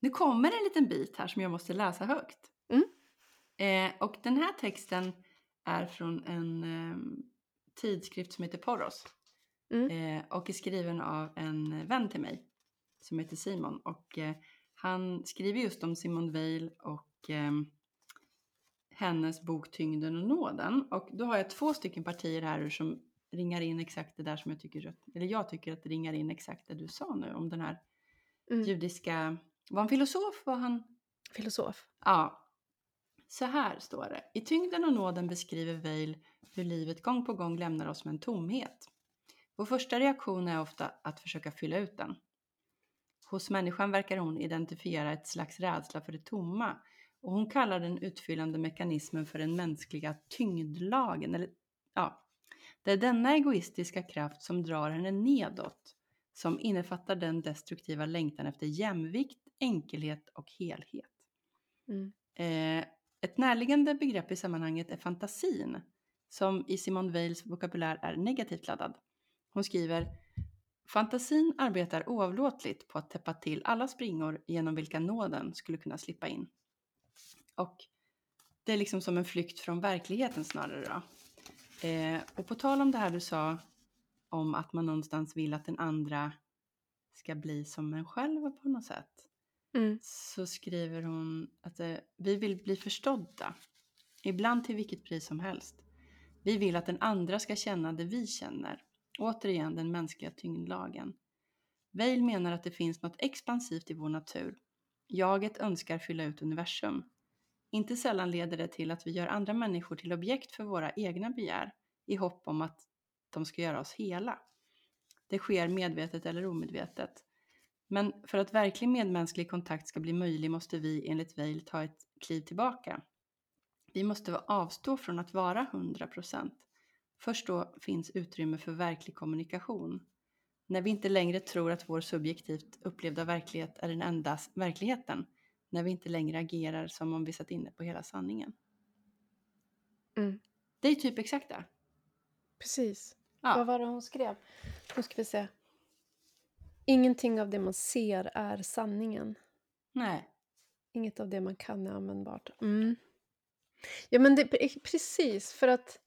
nu kommer en liten bit här som jag måste läsa högt. Mm. Eh, och den här texten är från en eh, tidskrift som heter Porros. Mm. Eh, och är skriven av en vän till mig som heter Simon. Och eh, han skriver just om Simone Weil och eh, hennes bok Tyngden och nåden. Och då har jag två stycken partier här som ringar in exakt det där som jag tycker, att- eller jag tycker att det ringar in exakt det du sa nu om den här Mm. judiska, var han filosof? Var han? Filosof. Ja. Så här står det. I Tyngden och nåden beskriver Weil hur livet gång på gång lämnar oss med en tomhet. Vår första reaktion är ofta att försöka fylla ut den. Hos människan verkar hon identifiera ett slags rädsla för det tomma och hon kallar den utfyllande mekanismen för den mänskliga tyngdlagen. Eller, ja. Det är denna egoistiska kraft som drar henne nedåt, som innefattar den destruktiva längtan efter jämvikt, enkelhet och helhet. Mm. Eh, ett närliggande begrepp i sammanhanget är fantasin, som i Simone Weils vokabulär är negativt laddad. Hon skriver Fantasin arbetar oavlåtligt på att täppa till alla springor genom vilka nåden skulle kunna slippa in. Och det är liksom som en flykt från verkligheten snarare då. Eh, och på tal om det här du sa om att man någonstans vill att den andra ska bli som en själv på något sätt Mm. så skriver hon att eh, vi vill bli förstådda, ibland till vilket pris som helst. Vi vill att den andra ska känna det vi känner, återigen den mänskliga tyngdlagen. Weil menar att det finns något expansivt i vår natur. Jaget önskar fylla ut universum. Inte sällan leder det till att vi gör andra människor till objekt för våra egna begär i hopp om att de ska göra oss hela. Det sker medvetet eller omedvetet. Men för att verklig medmänsklig kontakt ska bli möjlig måste vi enligt Weil ta ett kliv tillbaka. Vi måste avstå från att vara 100%. Först då finns utrymme för verklig kommunikation. När vi inte längre tror att vår subjektivt upplevda verklighet är den enda verkligheten. När vi inte längre agerar som om vi satt inne på hela sanningen. Mm. Det är typ exakt det. Precis. Ja. Vad var det hon skrev? Nu ska vi se. Ingenting av det man ser är sanningen. Nej. Inget av det man kan är användbart. Mm. Ja, men det är precis för att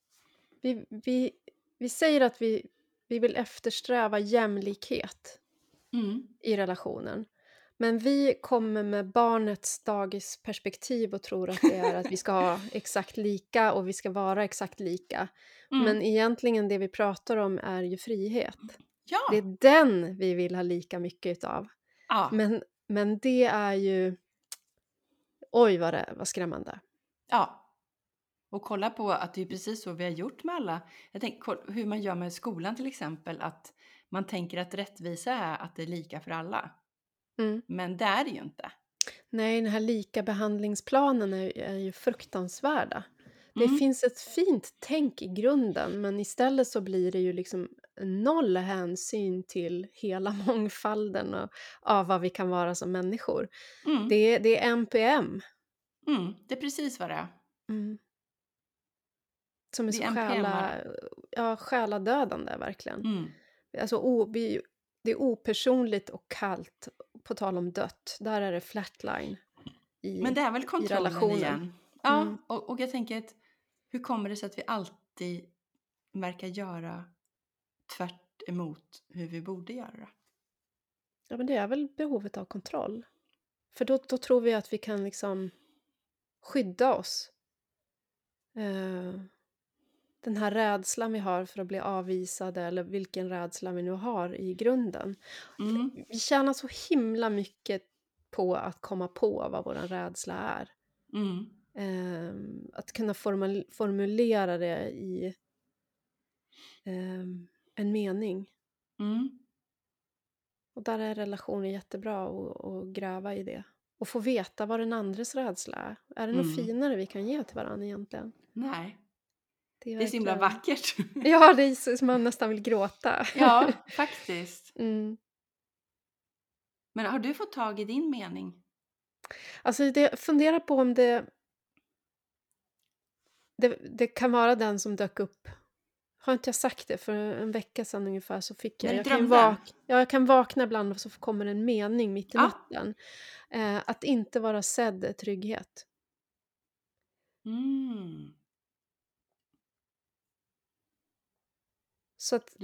vi, vi, vi säger att vi, vi vill eftersträva jämlikhet Mm. i relationen. Men vi kommer med barnets dagisperspektiv och tror att det är att vi ska ha <laughs> exakt lika och vi ska vara exakt lika. Mm. Men egentligen det vi pratar om är ju frihet. ja. Det är den vi vill ha lika mycket utav. ja. Men, men det är ju... Oj, vad det vad skrämmande. Ja. Och kolla på att det är precis så vi har gjort med alla. Jag tänker hur man gör med skolan till exempel. Att man tänker att rättvisa är att det är lika för alla. Mm. Men det är det ju inte. Nej, den här lika behandlingsplanen är, är ju fruktansvärda. Det Mm. finns ett fint tänk i grunden men istället så blir det ju liksom noll hänsyn till hela <laughs> mångfalden och, av vad vi kan vara som människor. Mm. Det, är- det är NPM Mm. Det är precis vad det är. mm. Som är så själa, ja, själadödande verkligen. Mm. Alltså, o, vi, det är opersonligt och kallt. På tal om dött, där är det flatline. I, Men det är väl kontrollen igen. Ja, Mm. och, och jag tänker att hur kommer det sig att vi alltid verkar göra tvärt emot hur vi borde göra? Ja, men det är väl behovet av kontroll. För då, då tror vi att vi kan liksom skydda oss. Eh, den här rädslan vi har för att bli avvisade eller vilken rädsla vi nu har i grunden. Mm. Vi tjänar så himla mycket på att komma på vad vår rädsla är. Mm. Ehm, att kunna formal- formulera det i ehm, en mening. Mm. Och där är relationer jättebra att, gräva i det. Och få veta vad den andres rädsla är. Är det något Mm. finare vi kan ge till varandra egentligen? Nej, Det är, det är så himla vackert. <laughs> Ja, det är så som man nästan vill gråta. ja, <laughs> faktiskt. mm. Men har du fått tag i din mening? Alltså, det, fundera på om det, det... Det kan vara den som dök upp. Har inte jag sagt det? För en vecka sedan ungefär så fick jag... Jag kan, vak- ja, jag kan vakna ibland och så kommer en mening mitt i Ja. natten. Eh, att inte vara sedd är trygghet. Mm. Så att,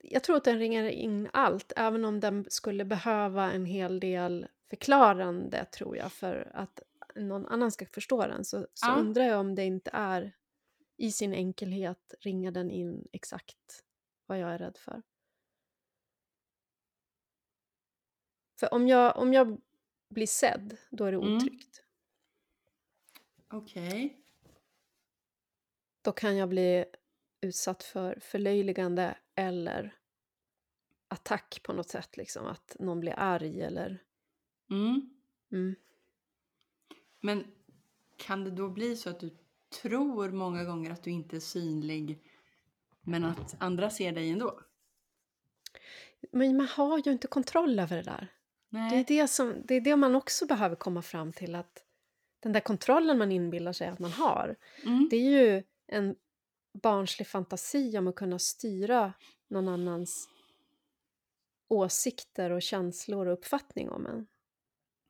jag tror att den ringar in allt, även om den skulle behöva en hel del förklarande, tror jag, för att någon annan ska förstå den. Så, så Ja. undrar jag om det inte är i sin enkelhet ringar den in exakt vad jag är rädd för. För om jag, om jag blir sedd, då är det Mm. otryggt. Okej. Då kan jag bli utsatt för förlöjligande eller attack på något sätt. Liksom, att någon blir arg eller... Mm. Mm. Men kan det då bli så att du tror många gånger att du inte är synlig men att andra ser dig ändå? Men man har ju inte kontroll över det där. Det är Nej. det, som, det är det man också behöver komma fram till. att Den där kontrollen man inbillar sig att man har, Mm. det är ju en barnslig fantasi om att kunna styra någon annans åsikter och känslor och uppfattning om en.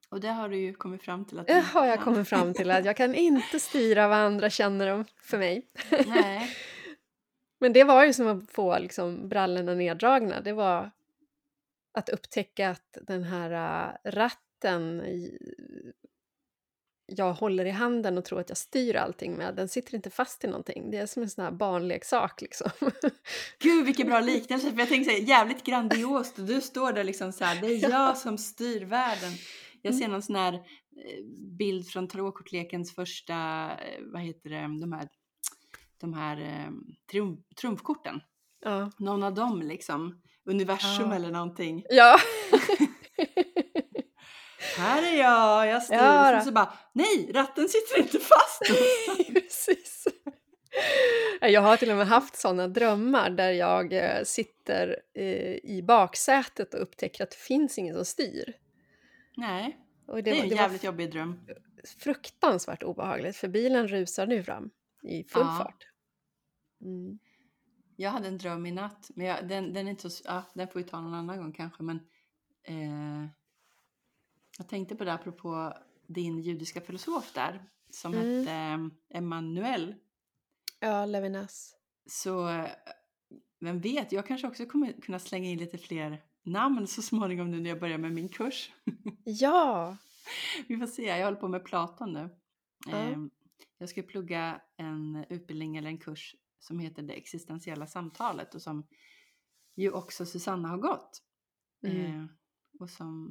Och det har du ju kommit fram till att Det du har jag kommit fram <laughs> till att jag kan inte styra vad andra känner om för mig. Nej. <laughs> Men det var ju som att få liksom brallorna neddragna. Det var att upptäcka att den här äh, ratten jag håller i handen och tror att jag styr allting med, den sitter inte fast i någonting. Det är som en sån här barnleksak liksom. <laughs> Gud vilken bra liknelse, för jag tänkte säga jävligt grandiost du står där liksom så här, det är <laughs> jag som styr världen. Jag ser någon sån här eh, bild från tarotkortlekens första, eh, vad heter det, de här, de här eh, triumf, trumfkorten. ja. Någon av dem liksom, universum Ja. eller någonting. ja. <laughs> Här är jag, jag styr. Ja och så bara, nej, ratten sitter inte fast. <laughs> Precis. Jag har till och med haft såna drömmar där jag, eh, sitter, eh, i baksätet och upptäcker att det finns ingen som styr. Nej, Och det är en det jävligt jobbig dröm. fruktansvärt obehagligt för bilen rusar nu fram i full Ja. fart. Mm. Jag hade en dröm i natt, men jag, den, den är inte så... Ja, den får vi ta någon annan gång kanske, men... Eh, jag tänkte på det apropå din judiska filosof där, som Mm. hette Emanuel. Ja, Levinas. Så eh, vem vet, jag kanske också kommer kunna slänga in lite fler namn så småningom nu när jag börjar med min kurs. <laughs> Ja! Vi får se, jag håller på med Platon nu. Ehm, Jag ska plugga en utbildning eller en kurs som heter det existentiella samtalet och som ju också Susanna har gått. Mm. Eh, och som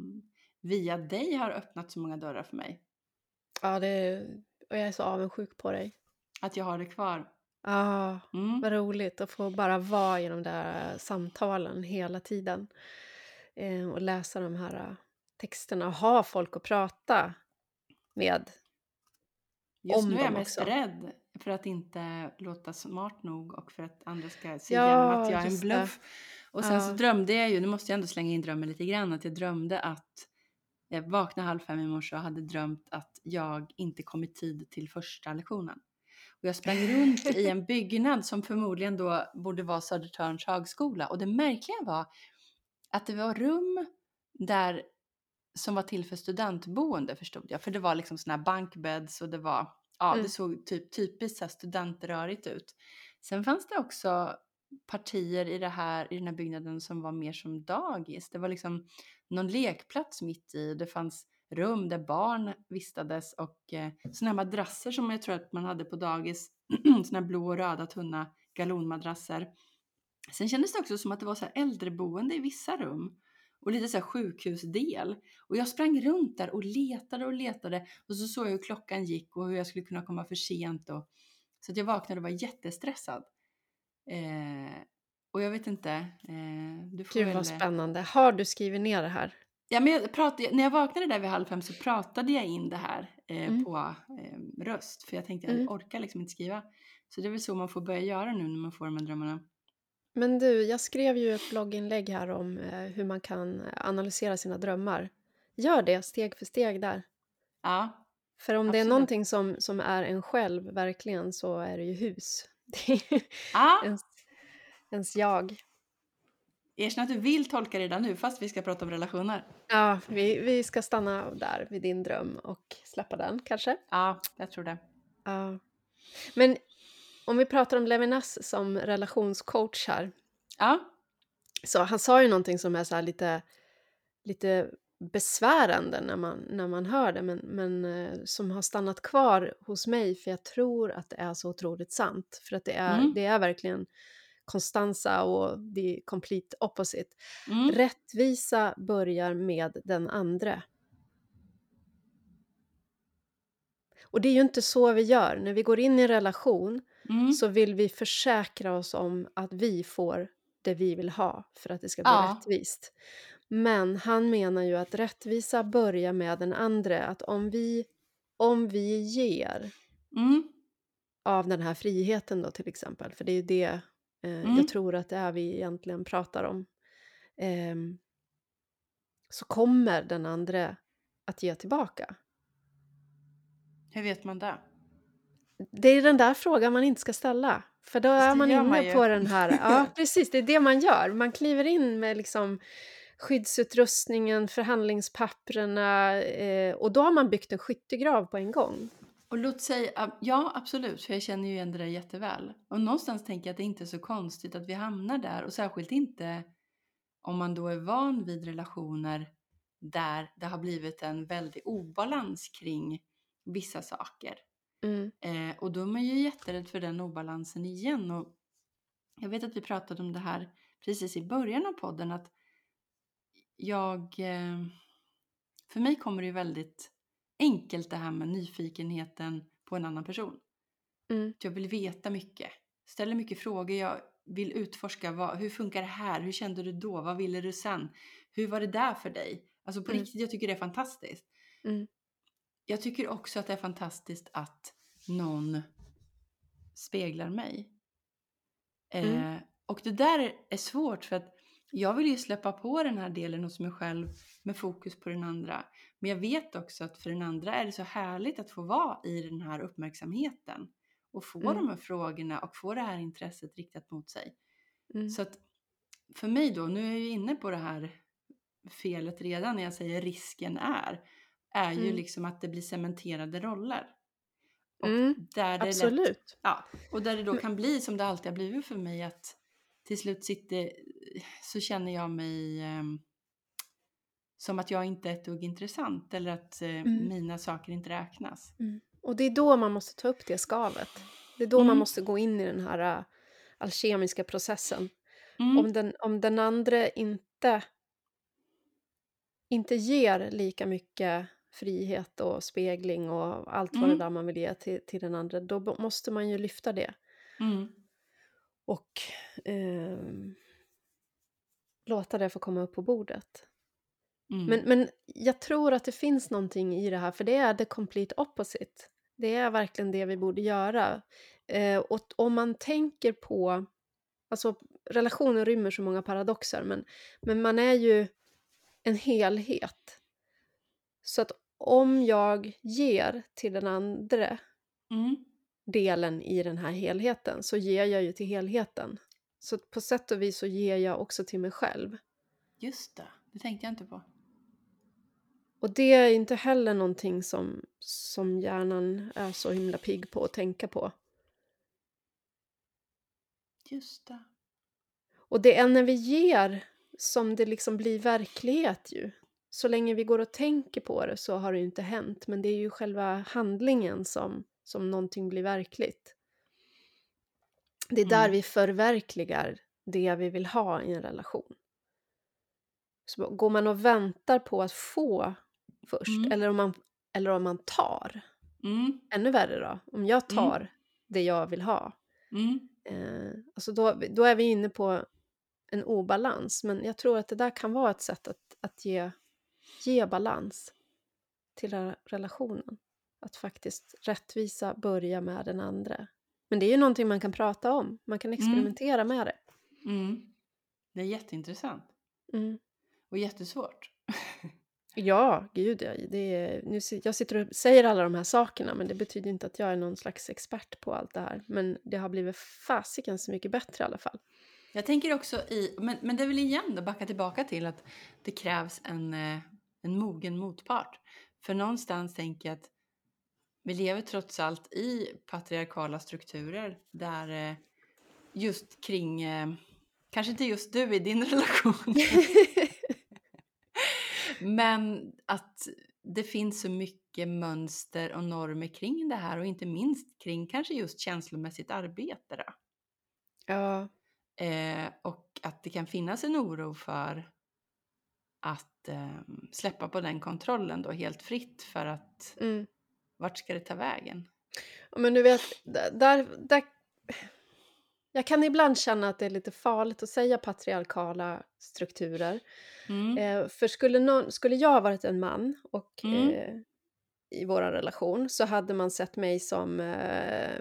via dig har öppnat så många dörrar för mig. Ja, det och jag är så avundsjuk på dig. Att jag har det kvar. Ja, Mm. vad roligt att få bara vara i de där samtalen hela tiden. Eh, och läsa de här eh, texterna och ha folk att prata med. Just om nu är jag mest också. rädd för att inte låta smart nog och för att andra ska se Ja, igenom att jag är en just det. bluff. Och sen så Ja. drömde jag ju, nu måste jag ändå slänga in drömmen lite grann, att jag drömde att jag vaknade halv fem i morse och hade drömt att jag inte kom i tid till första lektionen. Och jag sprang runt i en <laughs> byggnad som förmodligen då borde vara Södertörns högskola. Och det märkliga var att det var rum där som var till för studentboende förstod jag. För det var liksom såna här bankbädds och det var, ja Mm. det såg typ typiskt så här studentrörigt ut. Sen fanns det också partier i, det här, i den här byggnaden som var mer som dagis. Det var liksom någon lekplats mitt i. Det fanns rum där barn vistades och eh, sådana här madrasser som jag tror att man hade på dagis. <clears throat> Sådana här blå och röda tunna galonmadrasser. Sen kändes det också som att det var så här äldreboende i vissa rum och lite så här sjukhusdel. Och jag sprang runt där och letade och letade och så såg jag hur klockan gick och hur jag skulle kunna komma för sent. Och, så att jag vaknade och var jättestressad. Eh, och jag vet inte, eh, du får Gud väl... vad spännande. Har du skrivit ner det här? Ja, men jag pratade, när jag vaknade där vid halv fem så pratade jag in det här eh, Mm. på eh, röst. För jag tänkte Mm. jag orkar liksom inte skriva. Så det är väl så man får börja göra nu när man får de här drömmarna. Men du, jag skrev ju ett blogginlägg här om eh, hur man kan analysera sina drömmar. Gör det steg för steg där. Ja, För om det är Absolut. någonting som, som är en själv, verkligen, så är det ju hus. Ja. <laughs> ens, ens jag. Erkänn att du vill tolka redan nu fast vi ska prata om relationer. Ja, vi, vi ska stanna där vid din dröm och släppa den kanske. Ja, jag tror det. Ja. Men om vi pratar om Levinas som relationscoach här. Ja, Så han sa ju någonting som är så lite, lite besvärande när man, när man hör det men, men eh, som har stannat kvar hos mig för jag tror att det är så otroligt sant. För att det är, Mm. det är verkligen Constanza och the complete opposite. mm. Rättvisa börjar med den andre. Och det är ju inte så vi gör. När vi går in i en relation Mm. så vill vi försäkra oss om att vi får det vi vill ha för att det ska bli Ja. rättvist. Men han menar ju att rättvisa börjar med den andra. Att om vi, om vi ger Mm. av den här friheten då till exempel, för det är ju det eh, Mm. jag tror att det är vi egentligen pratar om. ehm, så kommer den andra att ge tillbaka. Hur vet man det? Det är den där frågan man inte ska ställa. För då är man inne man på den här... Ja, precis. Det är det man gör. Man kliver in med liksom skyddsutrustningen, förhandlingspapperna eh, och då har man byggt en skyttegrav på en gång. Och låt säga, ja absolut, för jag känner ju igen det där jätteväl. Och någonstans tänker jag att det inte är så konstigt att vi hamnar där och särskilt inte om man då är van vid relationer där det har blivit en väldig obalans kring vissa saker. Mm. Eh, och då är man ju jätterädd för den obalansen igen. Och jag vet att vi pratade om det här precis i början av podden att jag... Eh, för mig kommer det ju väldigt enkelt det här med nyfikenheten på en annan person. Mm. Jag vill veta mycket, ställer mycket frågor, jag vill utforska vad, hur funkar det här, hur kände du då, vad ville du sen, hur var det där för dig? Alltså på Mm. riktigt, jag tycker det är fantastiskt. Mm. Jag tycker också att det är fantastiskt att någon speglar mig. Mm. Eh, och det där är svårt för att jag vill ju släppa på den här delen hos mig själv med fokus på den andra. Men jag vet också att för den andra är det så härligt att få vara i den här uppmärksamheten och få Mm. de här frågorna och få det här intresset riktat mot sig. Mm. Så att för mig då, nu är jag ju inne på det här felet redan när jag säger risken är, är ju Mm. liksom att det blir cementerade roller. Och Mm. där det Lätt, Absolut. ja, och där det då kan bli som det alltid har blivit för mig att till slut sitter, så känner jag mig ehm, som att jag inte är ett dugg intressant eller att eh, Mm. mina saker inte räknas. Och det är då man måste ta upp det skavet. Det är då man Mm. måste gå in i den här äh, alkemiska processen. Mm. Om, den, om den andra inte, inte ger lika mycket frihet och spegling och allt vad det Mm. där man vill ge till, till den andra, då måste man ju lyfta det. Mm. Och ehm, låta det få komma upp på bordet. Mm. Men, men jag tror att det finns någonting i det här, för det är the complete opposite. Det är verkligen det vi borde göra. Eh, och om man tänker på... Alltså, relationen rymmer så många paradoxer, men, men man är ju en helhet. Så att om jag ger till den andra Mm. Delen i den här helheten så ger jag ju till helheten. Så på sätt och vis så ger jag också till mig själv. Just det, det tänkte jag inte på. Och det är inte heller någonting som, som hjärnan är så himla pigg på att tänka på. Just det. Och det är när vi ger som det liksom blir verklighet ju. Så länge vi går och tänker på det så har det ju inte hänt. Men det är ju själva handlingen som, som någonting blir verkligt. Det är där Mm. vi förverkligar det vi vill ha i en relation. Så går man och väntar på att få först, Mm. eller, om man, eller om man tar, Mm. ännu värre då, om jag Mm. tar det jag vill ha, Mm. eh, alltså då, då är vi inne på en obalans. Men jag tror att det där kan vara ett sätt att, att ge, ge balans till re- relationen. Att faktiskt rättvisa börja med den andra. Men det är ju någonting man kan prata om. Man kan experimentera med det. Mm. Det är jätteintressant Mm. och jättesvårt. <laughs> Ja, gud ja. Det är, nu, jag sitter och säger alla de här sakerna men det betyder inte att jag är någon slags expert på allt det här. Men det har blivit fasiken så mycket bättre i alla fall. Jag tänker också i, men, men det är väl igen då backa tillbaka till att det krävs en, eh, en mogen motpart. För någonstans tänker jag att vi lever trots allt i patriarkala strukturer där eh, just kring, eh, kanske inte just du i din <laughs> relation, men att det finns så mycket mönster och normer kring det här och inte minst kring kanske just känslomässigt arbete. Då. ja, Eh, och att det kan finnas en oro för att eh, släppa på den kontrollen då helt fritt för att mm. Vart ska det ta vägen? Men du vet, där, där. Jag kan ibland känna att det är lite farligt att säga patriarkala strukturer. Mm. Eh, för skulle, någon, skulle jag ha varit en man och Mm. eh, i vår relation så hade man sett mig som eh,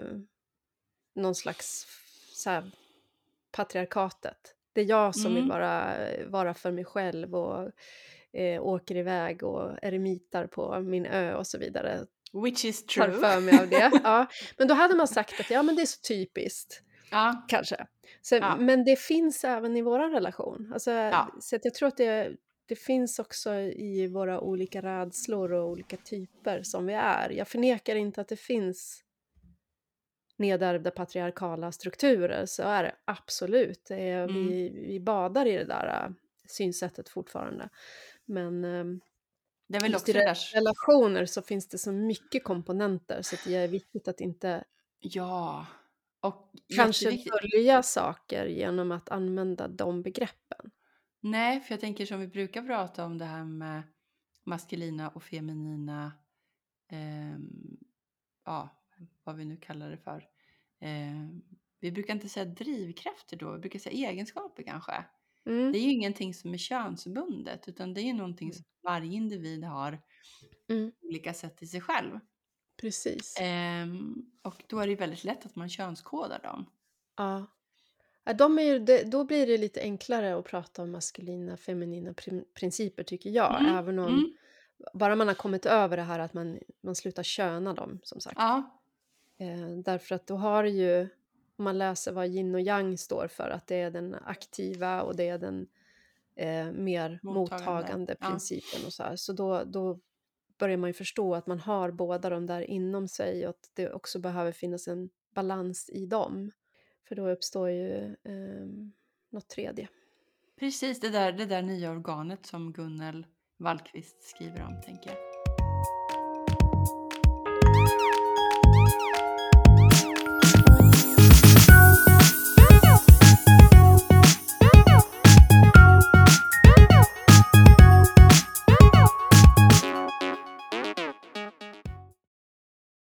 någon slags så här, patriarkatet. Det är jag som vill Mm. vara, vara för mig själv och eh, åker iväg och eremitar på min ö och så vidare. Which is true. för mig av det. <laughs> Ja. Men då hade man sagt att ja, men det är så typiskt. ja. Kanske. Så, Ja. Men det finns även i vår relation. Alltså, Ja. Så jag tror att det, det finns också i våra olika rädslor och olika typer som vi är. Jag förnekar inte att det finns nedärvda patriarkala strukturer, så är det absolut. Det är, Mm. vi, vi badar i det där äh, synsättet fortfarande. Men ähm, Det är väl just också i där... relationer så finns det så mycket komponenter så det är viktigt att inte Ja. Och kanske dölja saker genom att använda de begreppen. Nej, för jag tänker som vi brukar prata om det här med maskulina och feminina, ehm, ja, vad vi nu kallar det för. Ehm, vi brukar inte säga drivkrafter då, vi brukar säga egenskaper kanske. Mm. Det är ju ingenting som är könsbundet utan det är ju någonting som varje individ har Mm. på olika sätt i sig själv. precis. Ehm, och då är det ju väldigt lätt att man könskodar dem. Ja. Ja, de är ju, då blir det lite enklare att prata om maskulina, feminina prin- principer tycker jag. Mm, Även om mm, bara man har kommit över det här att man, man slutar köna dem, som sagt. ja, Eh, därför att då har ju, om man läser vad yin och yang står för, att det är den aktiva och det är den eh, mer Mottagande, mottagande ja. principen och så här. Så då, då börjar man ju förstå att man har båda de där inom sig och att det också behöver finnas en balans i dem. För då uppstår ju eh, något tredje. precis det där, det där nya organet som Gunnel Wallqvist skriver om, tänker jag.